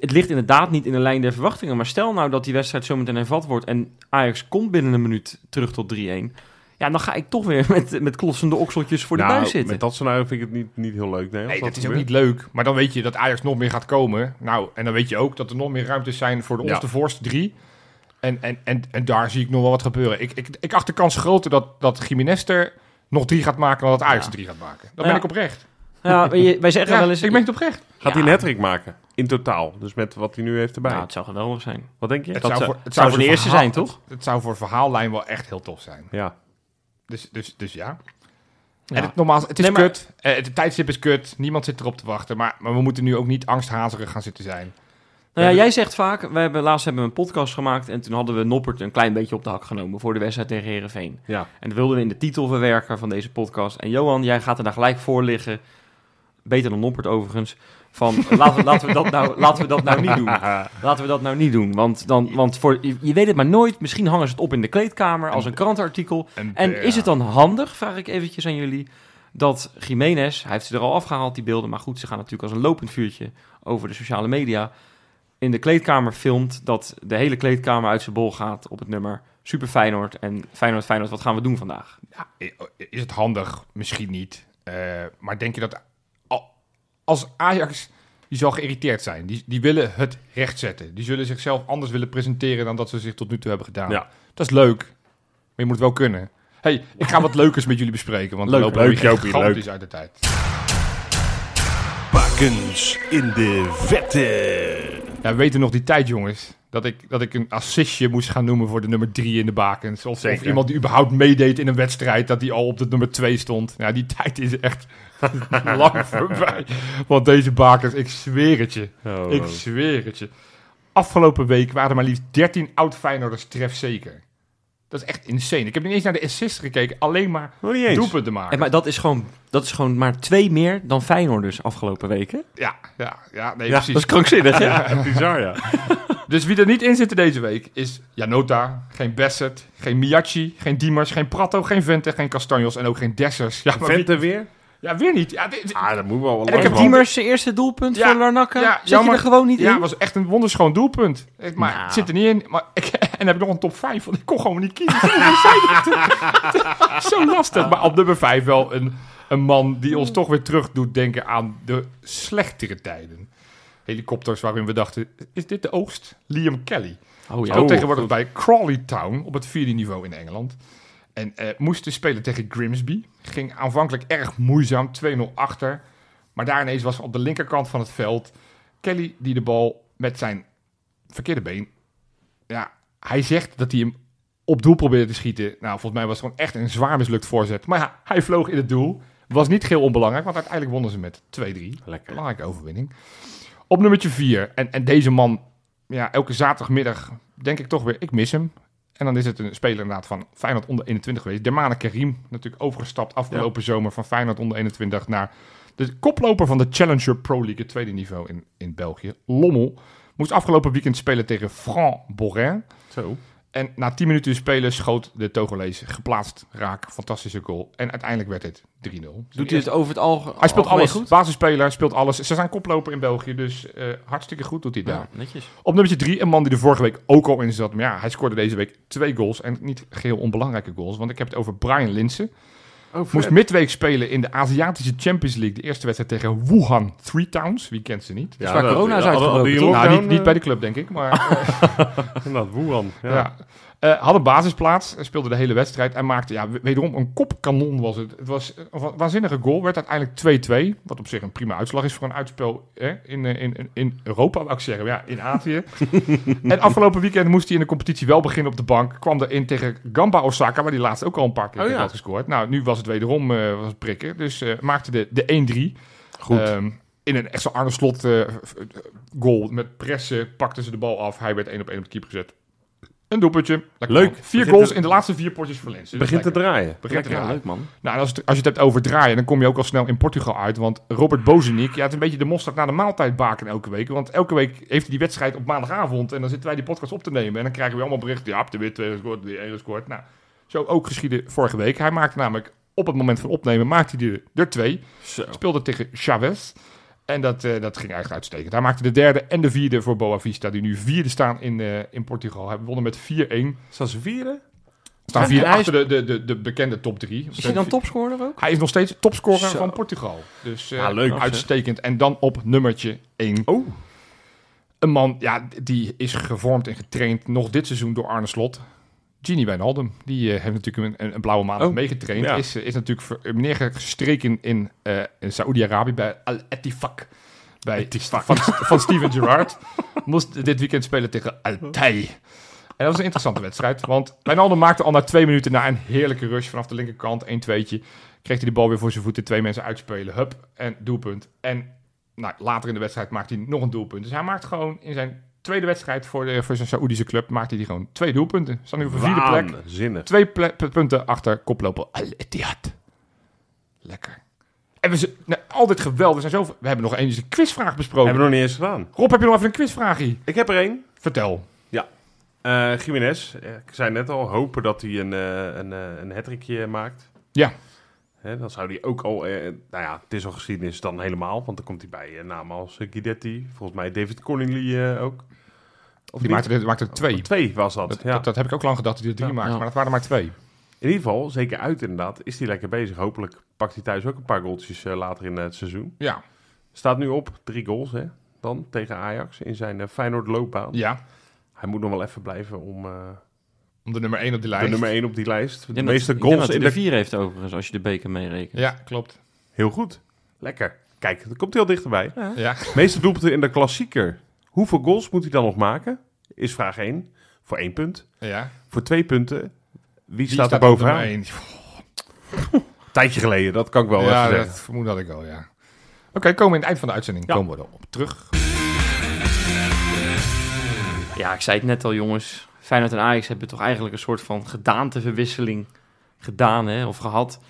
het, ligt inderdaad niet in de lijn der verwachtingen. Maar stel nou dat die wedstrijd zometeen hervat wordt en Ajax komt binnen een minuut terug tot 3-1. Ja, dan ga ik toch weer [LAUGHS] met, met klossende okseltjes voor de nou, buis zitten. met dat scenario vind ik het niet, niet heel leuk. Nee, Nee, dat is ook niet leuk. Maar dan weet je dat Ajax nog meer gaat komen. Nou, en dan weet je ook dat er nog meer ruimtes zijn voor de Ja. ons de voorste drie. En, en, en, en daar zie ik nog wel wat gebeuren. Ik, ik, ik acht de kans groter dat, dat Jiménez er nog drie gaat maken dan dat Ajax Ja. er drie gaat maken. Dan Ja. ben ik oprecht. Ja, wij zeggen [LAUGHS] Ja, wel eens... ik ben het oprecht. Gaat Ja. hij een hat maken? In totaal. Dus met wat hij nu heeft erbij. Nou, het zou geweldig zijn. wat denk je? Het Dat zou zou- voor, het zou voor zijn de eerste verhaal- zijn, toch? Het, het zou voor verhaallijn wel echt heel tof zijn. Ja. Dus, dus, dus ja. Ja. En het, nogmaals, het is Nee, maar- kut. Eh, het tijdstip is kut. Niemand zit erop te wachten. Maar, maar we moeten nu ook niet angsthazerig gaan zitten zijn. Nou ja, jij zegt vaak, we hebben, laatst hebben we een podcast gemaakt en toen hadden we Noppert een klein beetje op de hak genomen voor de wedstrijd tegen Herenveen. Ja. En dat wilden we in de titel verwerken van deze podcast. En Johan, jij gaat er daar gelijk voor liggen, beter dan Noppert overigens, van [LAUGHS] laten, laten, we dat nou, laten we dat nou niet doen. [LAUGHS] Laten we dat nou niet doen, want, dan, want voor, je, je weet het maar nooit, misschien hangen ze het op in de kleedkamer als een krantenartikel. En is het dan handig, vraag ik eventjes aan jullie, dat Jiménez, hij heeft ze er al afgehaald, die beelden, maar goed, ze gaan natuurlijk als een lopend vuurtje over de sociale media, in de kleedkamer filmt dat de hele kleedkamer uit zijn bol gaat op het nummer Super Feyenoord en Feyenoord, Feyenoord, wat gaan we doen vandaag? Ja, is het handig? Misschien niet. Eh, maar denk je dat al- als Ajax, die zal geïrriteerd zijn. Die, die willen het rechtzetten. Die zullen zichzelf anders willen presenteren dan dat ze zich tot nu toe hebben gedaan. Ja. Dat is leuk. Maar je moet het wel kunnen. hey, ik ga wat [LAUGHS] leukers met jullie bespreken. Want Leuk, we lopen leuk, Jopie, gigantisch uit de tijd. In de vette. Ja, we weten nog die tijd, jongens. Dat ik, dat ik een assistje moest gaan noemen voor de nummer drie in de bakens. Of, iemand die überhaupt meedeed in een wedstrijd, dat die al op de nummer twee stond. Ja, die tijd is echt [LAUGHS] lang voorbij. Want deze bakens, ik zweer het je. Oh, Ik zweer het je. Afgelopen week waren maar liefst 13 oud-Feyenoorders trefzeker. Dat is echt insane. Ik heb niet eens naar de assist gekeken, alleen maar niet eens. doelpunten maken. En maar dat is, gewoon, dat is gewoon maar twee meer dan Feyenoorders afgelopen weken. Ja, ja, ja, nee, Ja, precies. Dat is krankzinnig? Ja, bizar ja. [LAUGHS] Dus wie er niet in zit deze week is Janota, geen Bassett, geen Miyachi, geen Diemers, geen Prato, geen Vente, geen Castanjos en ook geen Dessers. Ja, wie- Vente weer? Ja weer niet. Ja, dit- Ah, dat moet wel wel En ik heb. Diemers zijn eerste doelpunt Ja, voor Larnaca. ja, Zet je er gewoon niet ja, in? was echt een wonderschoon doelpunt. Eh, Maar Nou. het zit er niet in. Maar ik, [LAUGHS] en dan heb ik nog een top 5, want ik kon gewoon niet kiezen. [LAUGHS] [LAUGHS] Zo lastig. Maar op nummer 5 wel een, een man die ons toch weer terug doet denken aan de slechtere tijden. Helikopters waarin we dachten, is dit de oogst? Liam Kelly. Oh ja. Speelt Oh, tegenwoordig goed. bij Crawley Town op het vierde niveau in Engeland. En eh moest dus spelen tegen Grimsby. Ging aanvankelijk erg moeizaam, 2-0 achter. Maar daar ineens was op de linkerkant van het veld Kelly die de bal met zijn verkeerde been... Ja, hij zegt dat hij hem op doel probeerde te schieten. Nou, volgens mij was het gewoon echt een zwaar mislukt voorzet. Maar ja, hij vloog in het doel. Was niet heel onbelangrijk, want uiteindelijk wonnen ze met 2-3. Lekker. Belangrijke overwinning. Op nummertje 4. En, en deze man, ja, elke zaterdagmiddag denk ik toch weer, ik mis hem. En dan is het een speler inderdaad van Feyenoord onder 21 geweest. Dermane Karim, natuurlijk overgestapt afgelopen zomer van Feyenoord onder 21 naar de koploper van de Challenger Pro League, het tweede niveau in, in België. Lommel moest afgelopen weekend spelen tegen Franc Borin. Zo. En na 10 minuten spelen schoot de Togolees geplaatst raak. Fantastische goal. En uiteindelijk werd het 3-0. Doet hij het over het algemeen Hij speelt alles. goed? Basisspeler, speelt alles. Ze zijn koploper in België, dus eh, hartstikke goed doet hij daar. Ja, netjes. Op nummertje 3, een man die er vorige week ook al in zat. Maar ja, hij scoorde deze week twee goals. En niet geheel onbelangrijke goals. Want ik heb het over Brian Linsen. Oh, Moest midweek spelen in de Aziatische Champions League. De eerste wedstrijd tegen Wuhan Three Towns. Wie kent ze niet? waar corona is uitgebroken? Nou, niet, niet bij de club, denk ik. Maar [LAUGHS] Inderdaad, Wuhan. Ja. ja. Eh, had een basisplaats, hij speelde de hele wedstrijd en maakte ja, wederom een kopkanon was het. Het was een wa- waanzinnige goal, werd uiteindelijk 2-2, wat op zich een prima uitslag is voor een uitspel hè, in, eh, in, in- Europa, wou ik zeggen, ja, in Azië. [LAUGHS] en afgelopen weekend moest hij in de competitie wel beginnen op de bank, kwam erin tegen Gamba Osaka, waar hij laatst ook al een paar keer Oh, ja. had gescoord. Nou, nu was het wederom eh, was het prikken, dus eh, maakte de, de 1-3. Goed. Ehm, in een echt zo Arne Slot eh, eh, goal met pressen pakten ze de bal af. Hij werd één op één op de keeper gezet. Een doelpuntje. Lekker Leuk. man. Vier Begint goals te- in de laatste vier potjes voor Lens. Dus Begint te draaien. Begint te draaien. leuk man. Nou, als, het, als je het hebt over draaien, dan kom je ook al snel in Portugal uit. Want Robert Bozenik, ja, het is een beetje de mosterd naar de maaltijd baken elke week. Want elke week heeft hij die wedstrijd op maandagavond. En dan zitten wij die podcast op te nemen. En dan krijgen we allemaal berichten. Ja, heb de weer twee gescoord, weer één gescoord. Nou, zo ook geschieden vorige week. Hij maakte namelijk op het moment van opnemen, maakte hij er, er twee. Zo. Speelde tegen Chavez. En dat, eh, dat ging eigenlijk uitstekend. Hij maakte de derde en de vierde voor Boa Vista, die nu vierde staan in, eh, in Portugal. Hij wonnen met 4-1. Staan ze vieren? Staan Ja, vier hij is- achter de, de, de, de bekende top drie. Is hij dan topscorer ook? Hij is nog steeds topscorer Zo. van Portugal. Dus eh, Ja, leuk. uitstekend. En dan op nummertje 1. Oh. Een man, ja, die is gevormd en getraind nog dit seizoen door Arne Slot. Genie Wijnaldum, die eh, heeft natuurlijk een, een, blauwe maand Oh, meegetraind. ja. Is, eh, is natuurlijk ver- neergestreken in, eh in Saoedi-Arabië bij Al Ettifaq. Bij Van, van [LAUGHS] Steven Gerrard. Moest dit weekend spelen tegen Al Tai. En dat was een interessante wedstrijd. Want Wijnaldum maakte al na twee minuten na een heerlijke rush vanaf de linkerkant. 1-2'tje. Kreeg hij de bal weer voor zijn voeten. Twee mensen uitspelen. Hup. En doelpunt. En nou, later in de wedstrijd maakt hij nog een doelpunt. Dus hij maakt gewoon in zijn tweede wedstrijd voor, de, voor zijn Saoedische club... maakte hij gewoon twee doelpunten. Staan nu op de vierde plek. Waanzinnig. Twee ple- punten achter koploper Al Ittihad. Lekker. En we zijn nou, altijd geweldig. We, zijn zo, we hebben nog eens een quizvraag besproken. Hebben we nog niet eens gedaan. Rob, heb je nog even een quizvraagje? Ik heb er één. Vertel. Eh Jiménez, eh, ik zei net al, hopen dat hij een, eh een, een hattrickje maakt. Ja. Hè, dan zou hij ook al, eh, nou ja, het is al geschiedenis dan helemaal, want dan komt hij bij eh, namen als Guidetti. Volgens mij David Connolly eh, ook. Of Die maakte, er- maakte er twee. Twee was dat, Dat, ja. dat, dat heb ik ook lang gedacht dat hij er drie Ja. maakte, Ja. maar dat waren er maar twee. In ieder geval, zeker uit inderdaad, is hij lekker bezig. Hopelijk pakt hij thuis ook een paar goaltjes eh, later in het seizoen. Ja. Staat nu op drie goals, hè, dan tegen Ajax in zijn eh, Feyenoord loopbaan. Ja. Hij moet nog wel even blijven om eh, Om de nummer één op die de lijst. nummer één op die lijst. De dat- meeste goals dat in de... er vier heeft overigens, als je de beker meerekent. Ja, klopt. Heel goed. Lekker. Kijk, dan komt hij al dichterbij. Ja. Meeste doelpunten in de klassieker. Hoeveel goals moet hij dan nog maken? Is vraag 1. Voor één punt. ja. Voor twee punten. Wie, staat er bovenaan? [LAUGHS] Tijdje geleden, dat kan ik wel ja, even dat vermoed had ik al, ja. Oké, komen we in het eind van de uitzending. Ja. Komen we erop terug. Ja, ik zei het net al, jongens. Feyenoord en Ajax hebben toch eigenlijk een soort van gedaanteverwisseling gedaan, hè, of gehad.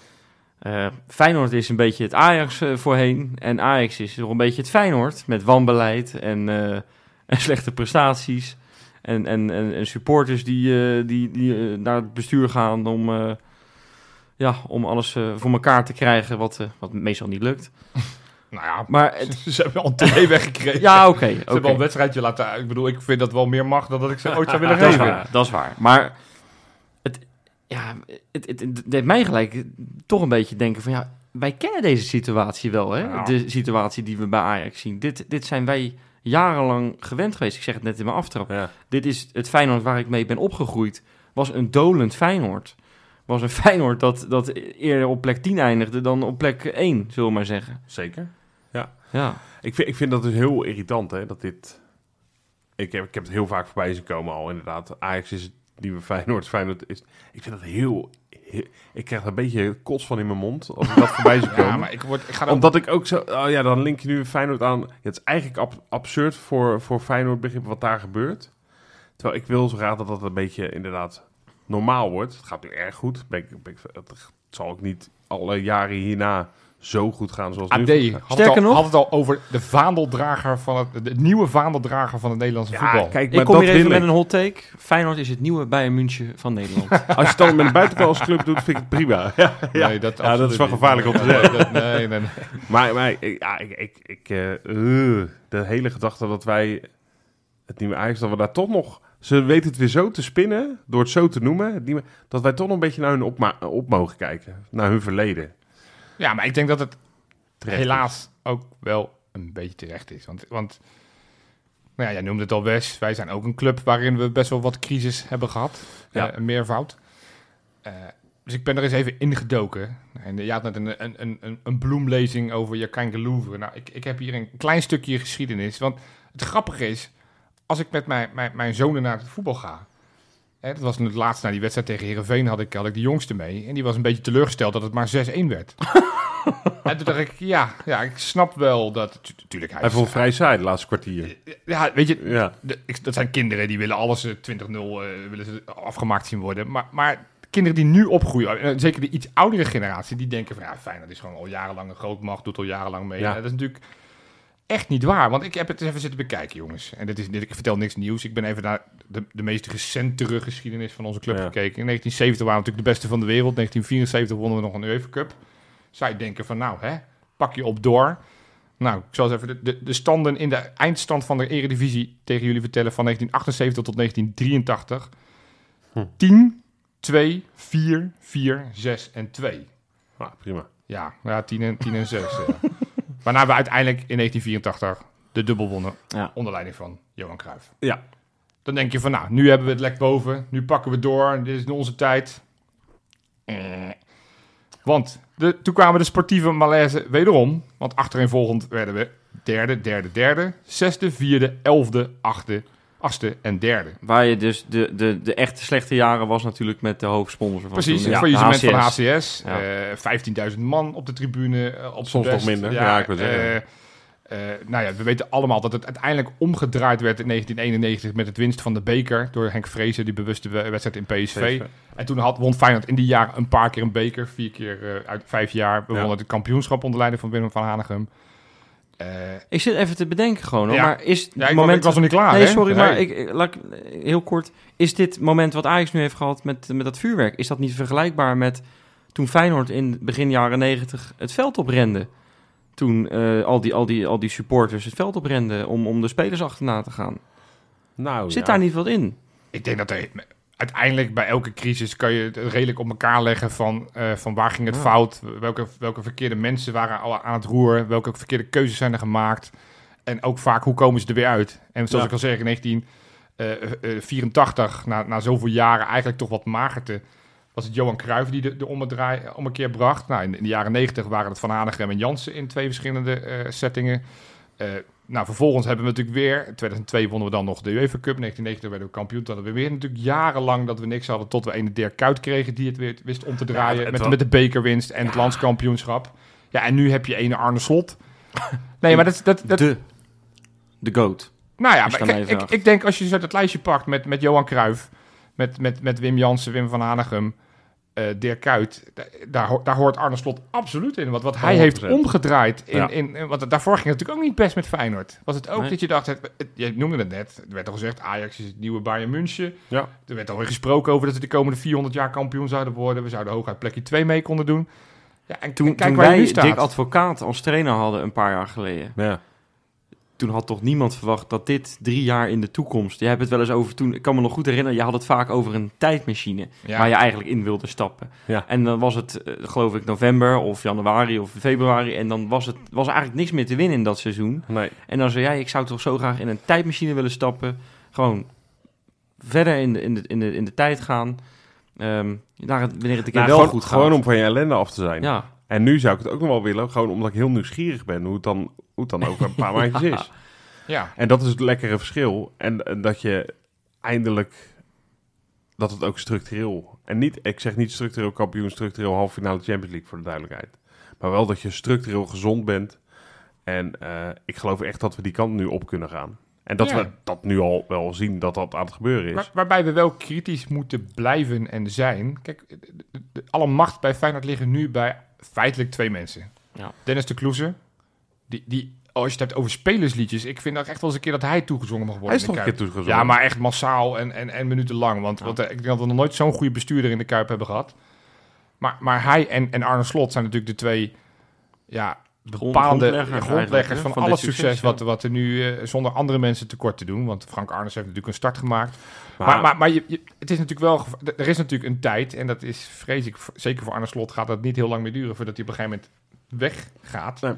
Eh, Feyenoord is een beetje het Ajax eh, voorheen. En Ajax is nog een beetje het Feyenoord. Met wanbeleid en, eh, [LAUGHS] en slechte prestaties. En, en, en, en supporters die, die, die naar het bestuur gaan om, ja, om alles voor elkaar te krijgen, wat, wat meestal niet lukt. [LAUGHS] Nou ja, Maar het- ze hebben al tv [LAUGHS] weggekregen. ja, oké. Ze hebben al een wedstrijdje laten... Ik bedoel, ik vind dat wel meer mag dan dat ik ze ooit zou willen dat is geven. waar, dat is waar. Maar ja, het, het, het deed mij gelijk toch een beetje denken van ja, wij kennen deze situatie wel, hè? Ja. De situatie die we bij Ajax zien. Dit, dit zijn wij jarenlang gewend geweest. Ik zeg het net in mijn aftrap. Ja. Dit is het Feyenoord waar ik mee ben opgegroeid. Was een dolend Feyenoord. Was een Feyenoord dat, dat eerder op plek 10 eindigde dan op plek 1, zullen we maar zeggen. Zeker. Ja, Ik vind, ik vind dat dus heel irritant, hè, dat dit... Ik heb, ik heb het heel vaak voorbij zien komen al, inderdaad. Ajax is het nieuwe Feyenoord. Feyenoord is... Ik vind dat heel... heel- ik krijg er een beetje kots van in mijn mond als ik dat [LAUGHS] voorbij zie komen. Ja, maar ik, word, ik ga Omdat ik ook zo... Oh ja, dan link je nu Feyenoord aan. Ja, het is eigenlijk ab- absurd voor, voor Feyenoord begrip wat daar gebeurt. Terwijl ik wil zo graag dat dat een beetje inderdaad normaal wordt. Het gaat nu erg goed. Ben ik, ben ik, het zal ook niet alle jaren hierna zo goed gaan zoals AD nu had gaat. het, Sterker al, nog- had het al over de vaandeldrager van het, de nieuwe vaandeldrager van het Nederlandse voetbal. kijk, Ik kom hier even met een hot take. Feyenoord is het nieuwe Bayern München van Nederland. [LAUGHS] Als je het dan met een buitenlandse club doet, vind ik het prima. [LAUGHS] Ja, ja. Nee, dat, Ja, dat is wel gevaarlijk om te zeggen. dat- nee, nee, nee. Maar, maar ik- ja, ik, ik, ik, eh, eh, de hele gedachte dat wij het nieuwe Ajax, dat we daar toch nog... Ze weten het weer zo te spinnen, door het zo te noemen, dat wij toch nog een beetje naar hun op, op mogen kijken. Naar hun verleden. Ja, maar ik denk dat het Terecht helaas ook wel een beetje terecht is. Want, want nou ja, jij noemde het al Wes. Wij zijn ook een club waarin we best wel wat crisis hebben gehad. Ja. Ja. een meervoud. Eh, dus ik ben er eens even ingedoken. En je had net een, een, een, een, bloemlezing over Jacquin Louvre. Nou, ik, ik heb hier een klein stukje geschiedenis. Want het grappige is, als ik met mijn, mijn, mijn zonen naar het voetbal ga... Hè, dat was het laatst na die wedstrijd tegen Herenveen had ik, had ik de jongste mee. En die was een beetje teleurgesteld dat het maar 6-1 werd. [LAUGHS] en toen dacht ik, ja, ja, ik snap wel dat... tu- Tuurlijk, hij, Hij vond vrij saai de laatste kwartier. Ja, weet je, Ja. de- ik- dat zijn kinderen die willen alles eh, 20-0 eh, willen ze afgemaakt zien worden. Maar, maar kinderen die nu opgroeien, eh, zeker de iets oudere generatie, die denken van ja, fijn, dat is gewoon al jarenlang een grootmacht, doet al jarenlang mee. Ja, dat is natuurlijk echt niet waar. Want ik heb het even zitten bekijken, jongens. En dit is, dit, ik vertel niks nieuws. Ik ben even naar de, de meest recentere geschiedenis van onze club Ja. gekeken. In 1970 waren we natuurlijk de beste van de wereld. 1974 wonnen we nog een UEFA Cup. Zou je denken van nou, hè, pak je op door. Nou, ik zal eens even de, de, de standen in de eindstand van de Eredivisie tegen jullie vertellen van 1978 tot 1983. 10, 2, 4, 4, 6 en 2. Ah, prima. Ja, ja 10, en, 10 en 6. ja. Waarna we uiteindelijk in 1984 de dubbel wonnen. Ja. Onder leiding van Johan Cruijff. Ja. Dan denk je van, nou, nu hebben we het lek boven. Nu pakken we door. Dit is onze tijd. Eh. Want de, toen kwamen de sportieve malaise wederom. Want achtereenvolgend werden we derde, derde, derde. Zesde, vierde, elfde, achtste, achtste en derde. Waar je dus de, de, de echte slechte jaren was natuurlijk met de hoofdsponsor van Precies, het ja, faillissement de van HCS. Ja. eh 15.000 man op de tribune. eh, op Soms nog minder, ja, ik wou zeggen. eh, eh, nou ja, we weten allemaal dat het uiteindelijk omgedraaid werd in 1991 met het winst van de beker door Henk Vrezen, die bewuste we- wedstrijd in PSV. PSV. En toen had, won Feyenoord in die jaren een paar keer een beker, vier keer uit vijf jaar. We Ja. wonnen het kampioenschap onder leiding van Willem van Hanegem. Eh, Ik zit even te bedenken gewoon, hoor, Ja. maar is het ja, ik, moment... was nog niet klaar. nee, hè? sorry, maar ik, ik- laat ik, eh, heel kort. Is dit moment wat Ajax nu heeft gehad met, met dat vuurwerk, is dat niet vergelijkbaar met toen Feyenoord in begin jaren negentig het veld oprende? Toen eh, al, die, al, die, al die supporters het veld oprenden om, om de spelers achterna te gaan. Nou, Zit ja. daar niet wat in? Ik denk dat er uiteindelijk bij elke crisis kan je het redelijk op elkaar leggen van, eh, van waar ging het Ja. fout, welke, welke verkeerde mensen waren al aan het roer, welke verkeerde keuzes zijn er gemaakt en ook vaak hoe komen ze er weer uit. En zoals Ja. ik al zeg, in 1984, na, na zoveel jaren eigenlijk toch wat magerte, was het Johan Cruijff die de, de om een keer bracht. Nou, in, in de jaren 90 waren het Van Hanegem en Jansen in twee verschillende eh, settingen. Eh, nou, vervolgens hebben we natuurlijk weer... In 2002 wonnen we dan nog de UEFA Cup. In 1990 werden we kampioen. Toen hadden we weer natuurlijk jarenlang dat we niks hadden... tot we een Dirk Kuyt kregen die het weer wist om te draaien... het met, met de bekerwinst en het landskampioenschap. Ja, en nu heb je ene Arne Slot. Nee, maar dat... dat, dat De, de GOAT. nou ja, Is maar ik, even ik, denk als je zo dat lijstje pakt met, met Johan Cruijff... Met, met, met Wim Jansen, Wim van Hanegem... eh Dirk Kuyt, da- daar, ho- daar hoort Arne Slot absoluut in. Want wat hij 100%. heeft omgedraaid, in, Ja. in, in- want daarvoor ging het natuurlijk ook niet best met Feyenoord. Was het ook Nee. dat je dacht, het, het- je noemde het net, er werd al gezegd, Ajax is het nieuwe Bayern München. Ja. Er werd alweer gesproken over dat we de komende 400 jaar kampioen zouden worden. We zouden hooguit plekje 2 mee konden doen. Ja, en Toen, en kijk toen waar je wij nu staat. Dick Advocaat als trainer hadden een paar jaar geleden... Ja. Toen had toch niemand verwacht dat dit drie jaar in de toekomst... Je hebt het wel eens over toen... Ik kan me nog goed herinneren, je had het vaak over een tijdmachine... Ja. waar je eigenlijk in wilde stappen. Ja. En dan was het, eh, geloof ik, november of januari of februari... en dan was, het, was eigenlijk niks meer te winnen in dat seizoen. Nee. En dan zei jij, ik zou toch zo graag in een tijdmachine willen stappen... gewoon verder in de, in de, in de, in de tijd gaan... Ehm, daar, wanneer het een keer Nou, wel gewoon, goed gaat. gewoon om van je ellende af te zijn. Ja, En nu zou ik het ook nog wel willen, gewoon omdat ik heel nieuwsgierig ben hoe het dan, hoe het dan over een paar [LAUGHS] maandjes is. Ja. En dat is het lekkere verschil. En, en dat je eindelijk, dat het ook structureel, en niet, ik zeg niet structureel kampioen, structureel halve finale Champions League voor de duidelijkheid. Maar wel dat je structureel gezond bent. En eh, ik geloof echt dat we die kant nu op kunnen gaan. En dat Ja. we dat nu al wel zien dat dat aan het gebeuren is. Waar- waarbij we wel kritisch moeten blijven en zijn. Kijk, de, de- de- alle macht bij Feyenoord liggen nu bij feitelijk twee mensen. Ja. Dennis de Kloeze. Die, die, als je het hebt over spelersliedjes, ik vind ook echt wel eens een keer dat hij toegezongen mag worden. Hij is in toch de een Kuip. keer toegezongen? Ja, maar echt massaal en, en, en minutenlang. Want, Ja. want eh, ik denk dat we nog nooit zo'n goede bestuurder in de Kuip hebben gehad. Maar, maar hij en, en Arne Slot zijn natuurlijk de twee ja, bepaalde grondleggers van, van al dit het succes, succes, ja. wat, wat er nu eh, zonder andere mensen tekort te doen. Want Frank Arnes heeft natuurlijk een start gemaakt. Maar- Maar, maar, maar je, je- het is natuurlijk wel, er is natuurlijk een tijd, en dat is vrees ik, zeker voor Arne Slot gaat dat niet heel lang meer duren voordat hij op een gegeven moment weggaat. Nee.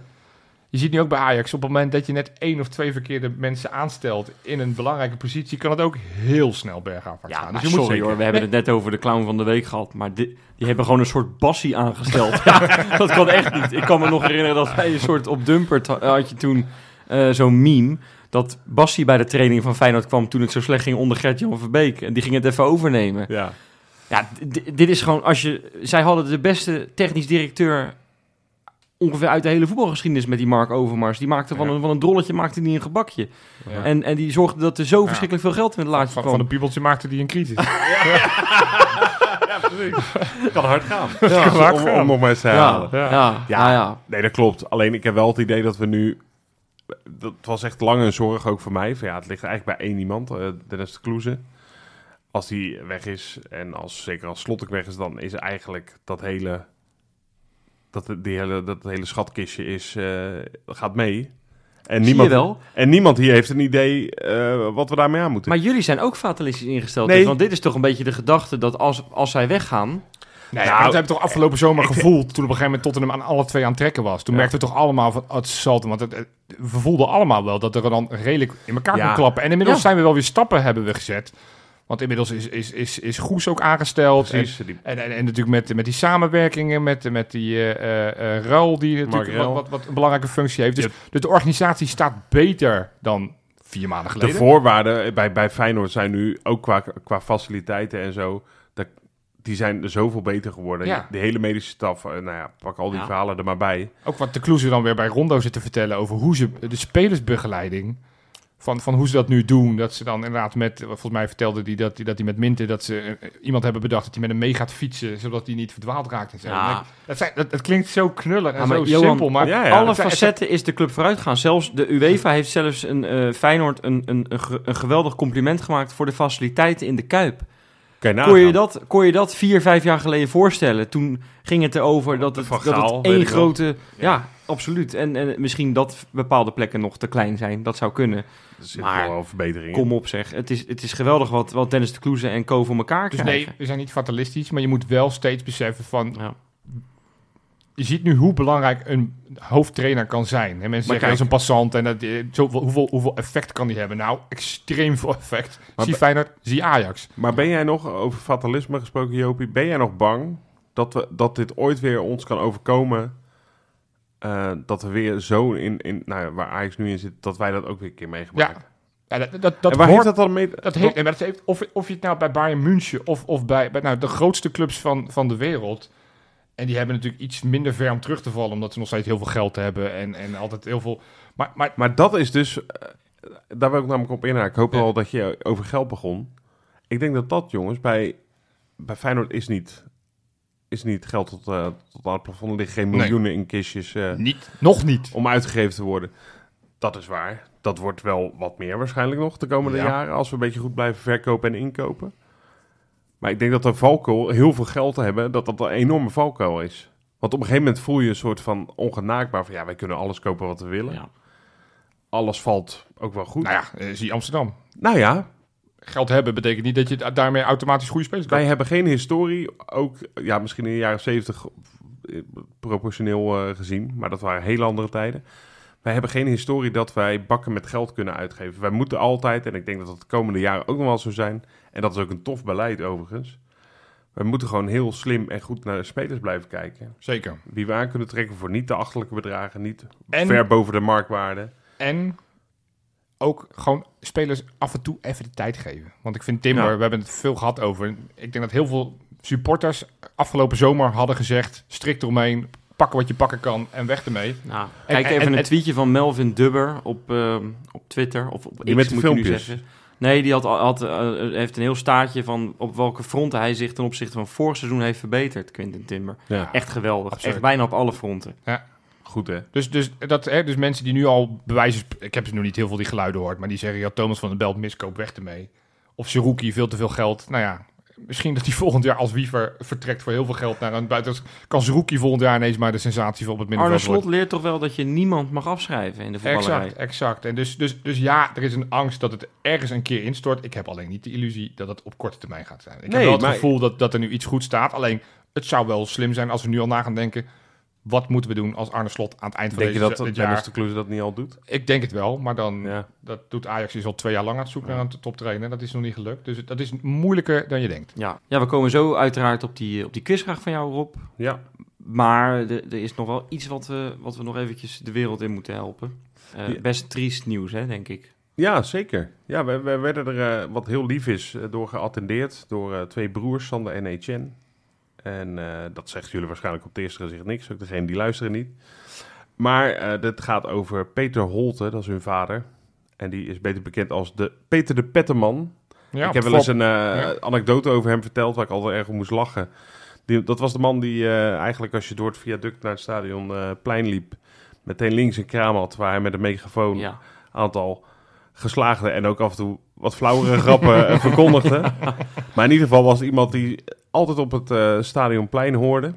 Je ziet nu ook bij Ajax, op het moment dat je net één of twee verkeerde mensen aanstelt in een belangrijke positie, kan het ook heel snel bergafwaarts Ja, gaan. Dus je moet sorry zeker- hoor, we hebben het net over de clown van de week gehad. Maar di- die hebben gewoon een soort bassie aangesteld. [LAUGHS] ja, dat kan echt niet. Ik kan me nog herinneren dat wij een soort op Dumpert ha- had je toen eh, zo'n meme. Dat Bassie bij de training van Feyenoord kwam toen het zo slecht ging onder Gert-Jan Verbeek. En die ging het even overnemen. Ja. Ja, dit is gewoon als je... Zij hadden de beste technisch directeur ongeveer uit de hele voetbalgeschiedenis met die Mark Overmars. Die maakte van, Ja. een, van een drolletje maakte die een gebakje. Ja. En, en die zorgde dat er zo Ja. verschrikkelijk veel geld in het laatje van, kwam. van de piebeltje maakte die een kritisch. [LAUGHS] Kan hard gaan. [LAUGHS] Ja. om, hard om, gaan. om nog maar eens te ja, herhalen. ja, Ja. ja. Ja. ja. Nee, dat klopt. Alleen ik heb wel het idee dat we nu... Dat was echt lang een zorg ook voor mij. Van, ja, het ligt eigenlijk bij één iemand, eh, Dennis de Kloeze. Als die weg is en als, zeker als Slottek weg is, dan is eigenlijk dat hele... Dat, die hele, dat hele schatkistje is, eh, gaat mee. En niemand, wel. En niemand hier heeft een idee eh, wat we daarmee aan moeten. Maar jullie zijn ook fatalistisch ingesteld. Nee. dus, want dit is toch een beetje de gedachte dat als, als zij weggaan... Nee, Nou, maar dat hebben we toch afgelopen zomer gevoeld toen op een gegeven moment Tottenham aan alle twee aan het trekken was. Toen Ja. merkten we toch allemaal van, oh, het zal want het, het- we voelden allemaal wel dat er dan redelijk in elkaar Ja. kon klappen. En inmiddels Ja. zijn we wel weer stappen hebben we gezet. Want inmiddels is, is, is, is Goes ook aangesteld. En, die- en, en, en natuurlijk met, met die samenwerkingen, met, met die Ruil, die natuurlijk wat, wat, wat een belangrijke functie heeft. Dus, dus de organisatie staat beter dan vier maanden De geleden. voorwaarden bij, bij Feyenoord zijn nu ook qua, qua faciliteiten en zo. Dat, die zijn er zoveel beter geworden. Ja. De hele medische staf, nou ja, pak al die Ja. verhalen er maar bij. Ook wat de Kloeze dan weer bij Rondo zit te vertellen over hoe ze de spelersbegeleiding. Van, van hoe ze dat nu doen. Dat ze dan inderdaad met, volgens mij vertelde die dat hij dat die met Minten, dat ze eh, iemand hebben bedacht dat hij met hem mee gaat fietsen, zodat hij niet verdwaald raakt. En zo. Ja. Dat, zijn, dat, dat klinkt zo knullig en Ja, maar zo Johan, simpel. Maar ja, ja. Alle facetten is de club vooruitgaan. Zelfs de UEFA heeft zelfs een eh, Feyenoord een, een, een, ge- een geweldig compliment gemaakt voor de faciliteiten in de Kuip. Kon je, dat, kon je dat vier, vijf jaar geleden voorstellen? Toen ging het erover dat het, dat het één grote... Ja, absoluut. En, en misschien dat bepaalde plekken nog te klein zijn. Dat zou kunnen. Maar- wel verbeteringen. Kom op zeg. Het is, het is geweldig wat, wat Dennis de Kloeze en Co voor elkaar Dus krijgen. nee, we zijn niet fatalistisch, maar je moet wel steeds beseffen van... Ja. Je ziet nu hoe belangrijk een hoofdtrainer kan zijn. En mensen zeggen, kijk- dat is een passant en dat, eh, zoveel, hoeveel, hoeveel effect kan die hebben? Nou, extreem veel effect. Maar zie Feyenoord, zie Ajax. Maar ben jij nog, over fatalisme gesproken Jopie, ben jij nog bang dat, we, dat dit ooit weer ons kan overkomen? Eh, dat we weer zo in, in nou ja, waar Ajax nu in zit, dat wij dat ook weer een keer meegemaakt Ja, hebben. Ja, dat, dat, dat en waar hoort- heeft dat dan mee? Dat heeft, en dat heeft, of, of je het nou bij Bayern München of, of bij, bij nou, de grootste clubs van, van de wereld. En die hebben natuurlijk iets minder ver om terug te vallen, omdat ze nog steeds heel veel geld hebben en, en altijd heel veel. Maar, maar Maar dat is dus, eh, daar wil ik namelijk op inhaken. Ik hoop Ja. wel dat je over geld begon. Ik denk dat dat, jongens, bij, bij Feyenoord is niet, is niet geld tot, eh, tot aan het plafond. Er liggen geen Nee. miljoenen in kistjes eh, niet, nog niet. om uitgegeven te worden. Dat is waar. Dat wordt wel wat meer waarschijnlijk nog de komende Ja. jaren. Als we een beetje goed blijven verkopen en inkopen. Maar ik denk dat de valkuil heel veel geld te hebben, dat dat een enorme valkuil is. Want op een gegeven moment voel je een soort van ongenaakbaar van ja, wij kunnen alles kopen wat we willen. Ja. Alles valt ook wel goed. Nou ja, eh, zie Amsterdam. Nou ja, Geld hebben betekent niet dat je da- daarmee automatisch goede spelers koopt. wij hebben geen historie, ook ja, misschien in de jaren 70 eh, proportioneel eh, gezien, maar dat waren hele andere tijden. Wij hebben geen historie dat wij bakken met geld kunnen uitgeven. Wij moeten altijd, en ik denk dat dat de komende jaren ook nog wel zo zijn, en dat is ook een tof beleid overigens. Wij moeten gewoon heel slim en goed naar de spelers blijven kijken. Zeker. Wie we aan kunnen trekken voor niet te achterlijke bedragen, niet En- ver boven de marktwaarde. En ook gewoon spelers af en toe even de tijd geven. Want ik vind Timber, Ja. we hebben het veel gehad over. Ik denk dat heel veel supporters afgelopen zomer hadden gezegd: strikt eromheen, pakken wat je pakken kan en weg ermee. Nou, En- kijk en- even en- een en- tweetje van Melvin Dubber op, ehm, op Twitter. Of op Die X, met nu filmpjes. zeggen. Nee, die had, had, eh, heeft een heel staartje van op welke fronten hij zich ten opzichte van vorig seizoen heeft verbeterd, Quinten Timber. Ja. Echt geweldig. Absoluut. Echt bijna op alle fronten. Goed hè. Dus, dus, dat, hè, dus mensen die nu al bewijzen... Ik heb ze nog niet heel veel die geluiden hoort, maar die zeggen... Ja, Thomas van den Belt miskoop weg ermee. Of Seruki veel te veel geld. Nou ja, misschien dat hij [LAUGHS] volgend jaar als Wiever vertrekt voor heel veel geld naar een buiten. Kan Seruki volgend jaar ineens maar de sensatie op het Arne middenveld Slot worden. leert toch wel dat je niemand mag afschrijven in de voetballerij. Exact, exact. En dus, dus, dus ja, er is een angst dat het ergens een keer instort. Ik heb alleen niet de illusie dat het op korte termijn gaat zijn. Ik Nee, heb wel het maar- gevoel dat, dat er nu iets goed staat. Alleen, het zou wel slim zijn als we nu al na gaan denken... wat moeten we doen als Arne Slot aan het eind van Denk deze, dat dat dit jaar... de Kloeze dat niet al doet? Ik denk het wel, maar dan... Ja. Dat doet Ajax is al twee jaar lang aan het zoeken naar een toptrainer. Dat is nog niet gelukt. Dus dat is moeilijker dan je denkt. Ja. ja, we komen zo uiteraard op die, op die quizvraag van jou, Rob. Ja. Maar er, er is nog wel iets wat we, wat we nog eventjes de wereld in moeten helpen. Eh. Best triest nieuws, hè, denk ik. Ja, zeker. Ja, we, we werden er, eh, wat heel lief is, eh, door geattendeerd door eh, twee broers, Sander en Etienne. En eh, dat zegt jullie waarschijnlijk op het eerste gezicht niks, ook degene die luisteren niet. Maar eh dit gaat over Peter Holte, dat is hun vader. En die is beter bekend als de Peter de Petteman. Ja, ik heb wel eens een eh, Ja. anekdote over hem verteld, waar ik altijd erg om moest lachen. Die, dat was de man die eh, eigenlijk als je door het viaduct naar het stadion eh, plein liep, meteen links een kraam had waar hij met een megafoon Ja. aantal geslaagde en ook af en toe wat flauwere grappen eh, verkondigde. [LAUGHS] Maar in ieder geval was het iemand die altijd op het eh, stadionplein hoorde.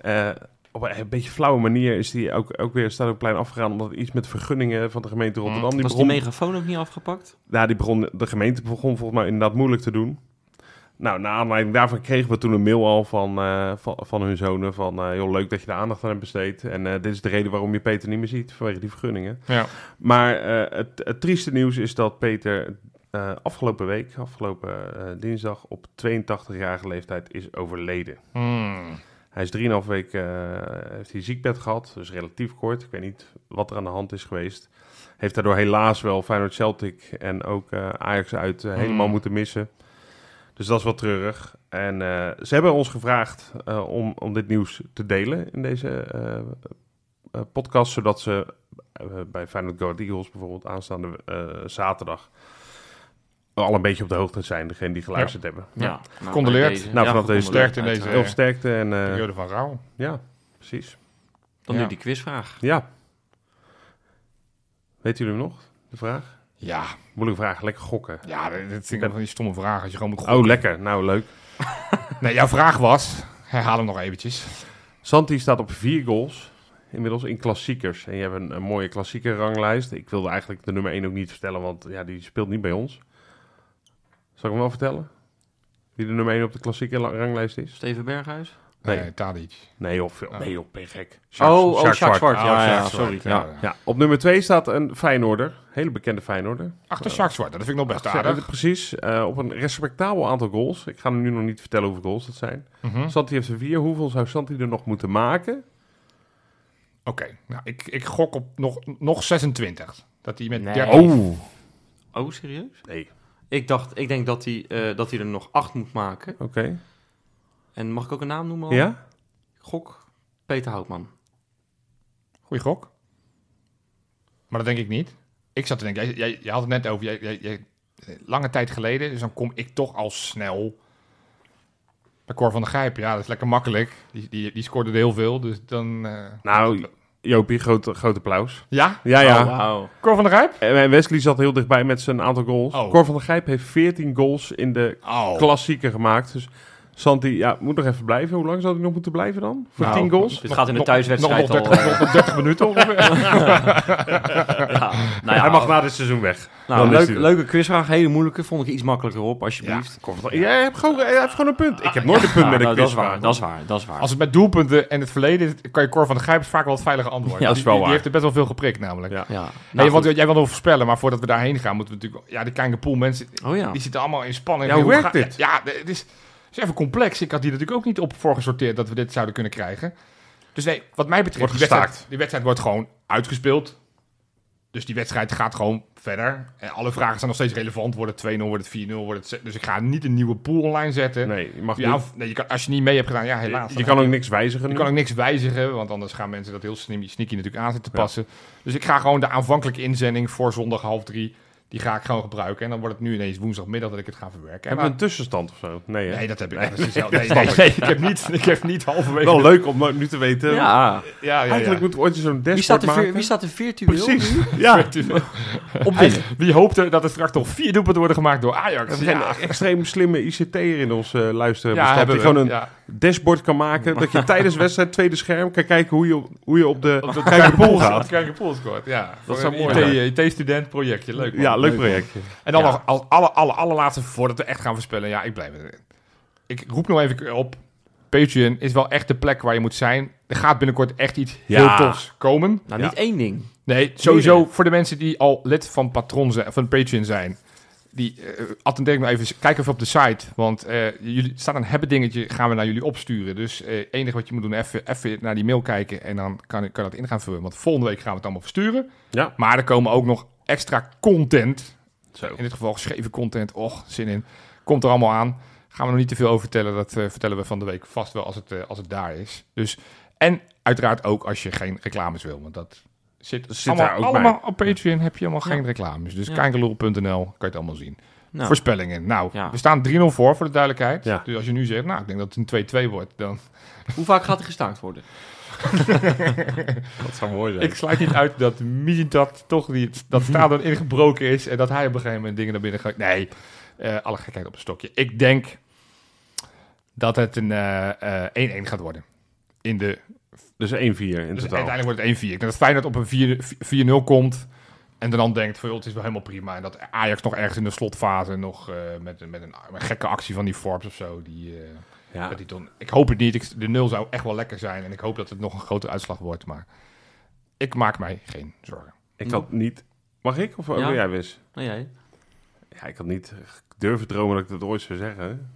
Eh, op een, een beetje flauwe manier is hij ook, ook weer het stadionplein afgegaan... omdat iets met vergunningen van de gemeente Rotterdam... die Was die megafoon ook niet afgepakt? ja, die begon, de gemeente begon volgens mij inderdaad moeilijk te doen. Nou, naar aanleiding daarvan kregen we toen een mail al van, eh, van, van hun zonen... van, eh joh, leuk dat je de aandacht aan hebt besteed. En eh, dit is de reden waarom je Peter niet meer ziet, vanwege die vergunningen. Ja. Maar eh, het, het trieste nieuws is dat Peter eh, afgelopen week, afgelopen eh, dinsdag, op 82-jarige leeftijd is overleden. Hmm. Hij is 3,5 weken eh, heeft hij ziekbed gehad, dus relatief kort. Ik weet niet wat er aan de hand is geweest. Heeft daardoor helaas wel Feyenoord Celtic en ook Ajax uit helemaal Hmm. moeten missen. Dus dat is wel treurig. En ze hebben ons gevraagd om, om dit nieuws te delen in deze podcast, zodat ze bij Feyenoord Go Eagles bijvoorbeeld aanstaande zaterdag al een beetje op de hoogte zijn, degene die geluisterd hebben. Ja. Nou, Gecondoleerd. bij deze. Nou, Ja, vanaf deze sterkte in deze-. Heel sterkte en eh, Periode van rouw. ja, precies. Dan Ja. nu die quizvraag. Ja. Weten jullie hem nog, de vraag? Ja, Moeilijke vraag, lekker gokken. ja, dat dat vind ik wel van die stomme vragen als je gewoon moet gokken. Oh, lekker. Nou, leuk. [LAUGHS] Nee, jouw vraag was, herhaal hem nog eventjes. Santi staat op vier goals, inmiddels in klassiekers. En je hebt een, een mooie klassieke ranglijst. Ik wilde eigenlijk de nummer 1 ook niet vertellen, want ja, die speelt niet bij ons. Zal ik hem wel vertellen? Wie de nummer 1 op de klassieke la- ranglijst is? Steven Berghuis? Nee, Nee. Tadic. Nee, of veel. Oh. Nee, op ben gek. oh, oh, Zwart. Oh, Ja, ja, sorry. Ja. Ja, op nummer 2 staat een Feyenoorder. Hele bekende Feyenoorder. Achter Zwart, dat vind ik nog best aardig. precies. eh, op een respectabel aantal goals. Ik ga hem nu nog niet vertellen hoeveel goals dat zijn. Mhm. Santi heeft er vier. Hoeveel zou Santi er nog moeten maken? Oké, nou, ik, ik gok op nog, nog 26. Dat hij met Nee. 30... Oh! Oh, serieus? Nee. Ik dacht, ik denk dat hij, eh, dat hij er nog acht moet maken. Oké. En mag ik ook een naam noemen? al? Ja? Gok Peter Houtman. Goeie gok. Maar dat denk ik niet. Ik zat te denken, jij, jij, jij had het net over, jij, jij, jij- lange tijd geleden, dus dan kom ik toch al snel bij Cor van der Gijp. Ja, dat is lekker makkelijk. Die, die, die scoorde er heel veel, dus dan... eh, Nou, Jopie, groot, groot applaus. Ja? Ja, ja. Oh, wauw. Cor van der Gijp? En Wesley zat heel dichtbij met zijn aantal goals. Oh. Cor van der Gijp heeft 14 goals in de Oh. klassieker gemaakt. Dus Santi, ja, moet nog even blijven. Hoe lang zou hij nog moeten blijven dan? Voor Nou, 10 goals? Dit gaat in de Nog- thuiswedstrijd nog, al... nog 30, eh, nog 30 minuten ongeveer. [LAUGHS] ja, [LAUGHS] nou ja, hij mag na dit seizoen weg. nou, leuk, leuke quizvraag. Hele moeilijke. Vond ik iets makkelijker op, alsjeblieft. Jij hebt gewoon, jij hebt gewoon een punt. Ik heb nooit een punt met een nou, dat is quizvraag. waar, dat is waar, dat is waar. Als het met doelpunten en het verleden is, kan je Cor van der Gijp vaak wel het veilige antwoord. Ja, dat is wel Die- die, waar. heeft er best wel veel geprikt namelijk. Ja. ja. Nee, Nou, want jij wil nog voorspellen, maar voordat we daarheen gaan, moeten we natuurlijk... Ja, die kleine pool mensen, Oh ja. die zitten allemaal in spanning. Ja, hoe werkt dit? Ja, het is, het is even complex. Ik had die natuurlijk ook niet op voorgesorteerd dat we dit zouden kunnen krijgen. Dus nee, wat mij betreft, Wordt die wedstrijd, die wedstrijd wordt gewoon uitgespeeld. Dus die wedstrijd gaat gewoon verder. En alle vragen zijn nog steeds relevant. Wordt het 2-0, wordt het 4-0, wordt het... Dus ik ga niet een nieuwe pool online zetten. Nee, je mag Ja, niet. of- nee, je kan, als je niet mee hebt gedaan, ja helaas. je kan ook niks wijzigen je nu. kan ook niks wijzigen, want anders gaan mensen dat heel sneaky, sneaky natuurlijk aan zitten passen. Dus ik ga gewoon de aanvankelijke inzending voor zondag half drie, die ga ik gewoon gebruiken. En dan wordt het nu ineens woensdagmiddag dat ik het ga verwerken. Dan- een tussenstand of zo? Nee, hè? Nee, dat heb ik. zelf- [LAUGHS] nee, ik heb niet, ik heb niet halverwege. Wel leuk om nu te weten. Ja, Ja, ja, Eigenlijk ja. moeten we ooit zo'n wie staat, dashboard er vir- maken. wie staat er virtueel Precies. nu [LAUGHS] Ja. [LAUGHS] op? Wie hoopte dat er straks nog vier doelpunten worden gemaakt door Ajax? We hebben geen extreem slimme ICT'er in ons uh, luisteren. ja, hebben die we. gewoon een ja. dashboard kan maken. dat je tijdens wedstrijd tweede scherm kan kijken hoe je, op- hoe je op de Op dat Kijkerpool gaat. Kijkerpool scoort, ja. Dat zou een mooi IT IT-student projectje, leuk man. Ja, leuk man. projectje. En dan Ja. nog als alle, alle, allerlaatste, voordat we echt gaan voorspellen. Ja, ik blijf erin. Ik roep nog even op. Patreon is wel echt de plek waar je moet zijn. Er gaat binnenkort echt iets Ja. heel tofs komen. Nou, Ja. niet één ding. Nee, sowieso voor de mensen die al lid van Patron zijn, van Patreon zijn. Die eh attendeer ik nog even. Kijk even op de site. Want eh jullie staat een hebben dingetje. Gaan we naar jullie opsturen. Dus eh enige wat je moet doen, even, even naar die mail kijken. En dan kan, kan je dat in gaan vullen. Want volgende week gaan we het allemaal versturen. Ja. Maar er komen ook nog extra content. Zo. In dit geval geschreven content. Och, zin in. Komt er allemaal aan. Gaan we nog niet te veel over vertellen. Dat eh, vertellen we van de week vast wel als het, eh, als het daar is. Dus, en uiteraard ook als je geen reclames wil. Want dat zit, zit allemaal, daar ook allemaal op Patreon heb je helemaal Ja. geen reclames. Dus Ja. kan je het allemaal zien. Nou, Voorspellingen. Nou, Ja. we staan 3-0 voor, voor de duidelijkheid. Ja. Dus als je nu zegt, nou, ik denk dat het een 2-2 wordt, dan... hoe vaak gaat er gestaakt worden? [LAUGHS] Dat zou mooi zijn. Ik sluit niet uit dat Mijintat toch die, dat stadion ingebroken is en dat hij op een gegeven moment dingen naar binnen gaat. Nee, eh, alle gekheid op een stokje. Ik denk dat het een eh, eh, 1-1 gaat worden. In de, Dus 1-4 in dus totaal. uiteindelijk wordt het 1-4. Ik denk dat Feyenoord op een 4 4-0 komt en dan denkt van, joh, het is wel helemaal prima. En dat Ajax nog ergens in de slotfase nog eh, met, met een, een gekke actie van die Forbes of zo, die... eh, ja. dat die dan, ik hoop het niet. Ik, de nul zou echt wel lekker zijn. En ik hoop dat het nog een grotere uitslag wordt. Maar ik maak mij geen zorgen. Ik had niet... Mag ik? Of Ja. wil jij wist? Nou, jij? Ja, ik had niet durven dromen dat ik dat ooit zou zeggen.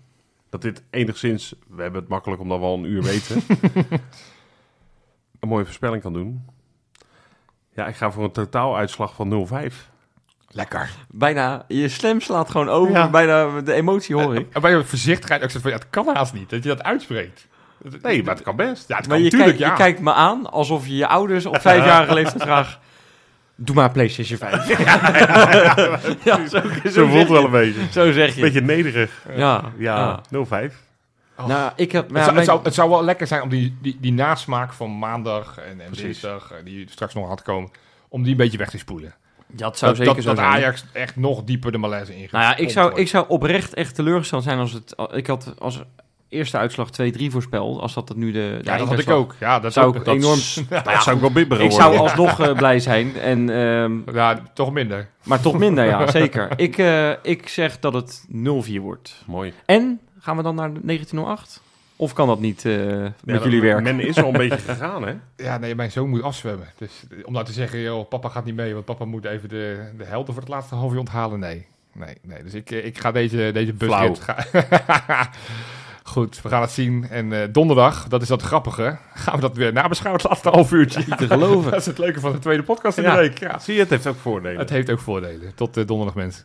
Dat dit enigszins... We hebben het makkelijk omdat we al een uur weten. [LAUGHS] een mooie voorspelling kan doen. Ja, ik ga voor een totaaluitslag van 05. Lekker. Bijna, je slam slaat gewoon over. Ja. Bijna de emotie hoor ik. En bij de voorzichtigheid, ik zeg van, ja, het kan haast niet dat je dat uitspreekt. Nee, maar het kan best. Ja, het kan natuurlijk, ja. je kijkt me aan alsof je je ouders op vijfjarige [LAUGHS] leeftijd vraagt... Doe maar PlayStation 5. [LAUGHS] ja, zo, zo, zo voelt wel een beetje. Zo zeg je. Beetje nederig. Ja. ja, 05. Oh. Nou, ik heb, nou, het, zou, mijn... het, zou, het, zou, wel lekker zijn om die, die, die nasmaak van maandag en, en dinsdag, eh, die straks nog had komen, om die een beetje weg te spoelen. Dat zou zeker dat. Ajax echt nog dieper de malaise ingaat. Nou ja, ik zou, ik zou oprecht echt teleurgesteld zijn als het... Ik had als eerste uitslag 2-3 voorspeld, als dat, dat nu de, Ja, dat had ik ook. Ja, dat zou ik dat enorm... S- [LAUGHS] ja, zou ik wel Ik zou alsnog eh, blij zijn. En, um, ja, toch minder. Maar toch minder, ja, [LAUGHS] zeker. Ik, uh, ik zeg dat het 0-4 wordt. Mooi. En gaan we dan naar 1908? Of kan dat niet eh, met Ja, jullie werk? Men is al een [LAUGHS] beetje gegaan, hè? Ja, nee, mijn zoon moet afzwemmen. Dus om nou te zeggen, joh, papa gaat niet mee, want papa moet even de, de helden voor het laatste half uur onthalen. Nee, nee, nee. Dus ik, eh, ik ga deze, deze busrit... Ga... [LAUGHS] Goed, we gaan het zien. En eh, donderdag, dat is dat grappige, gaan we dat weer nabeschouwen het laatste half uurtje. Te geloven. [LAUGHS] dat is het leuke van de tweede podcast in Ja. de week. Ja. Zie je, het heeft ook voordelen. Het heeft ook voordelen. Tot eh, donderdag, mensen.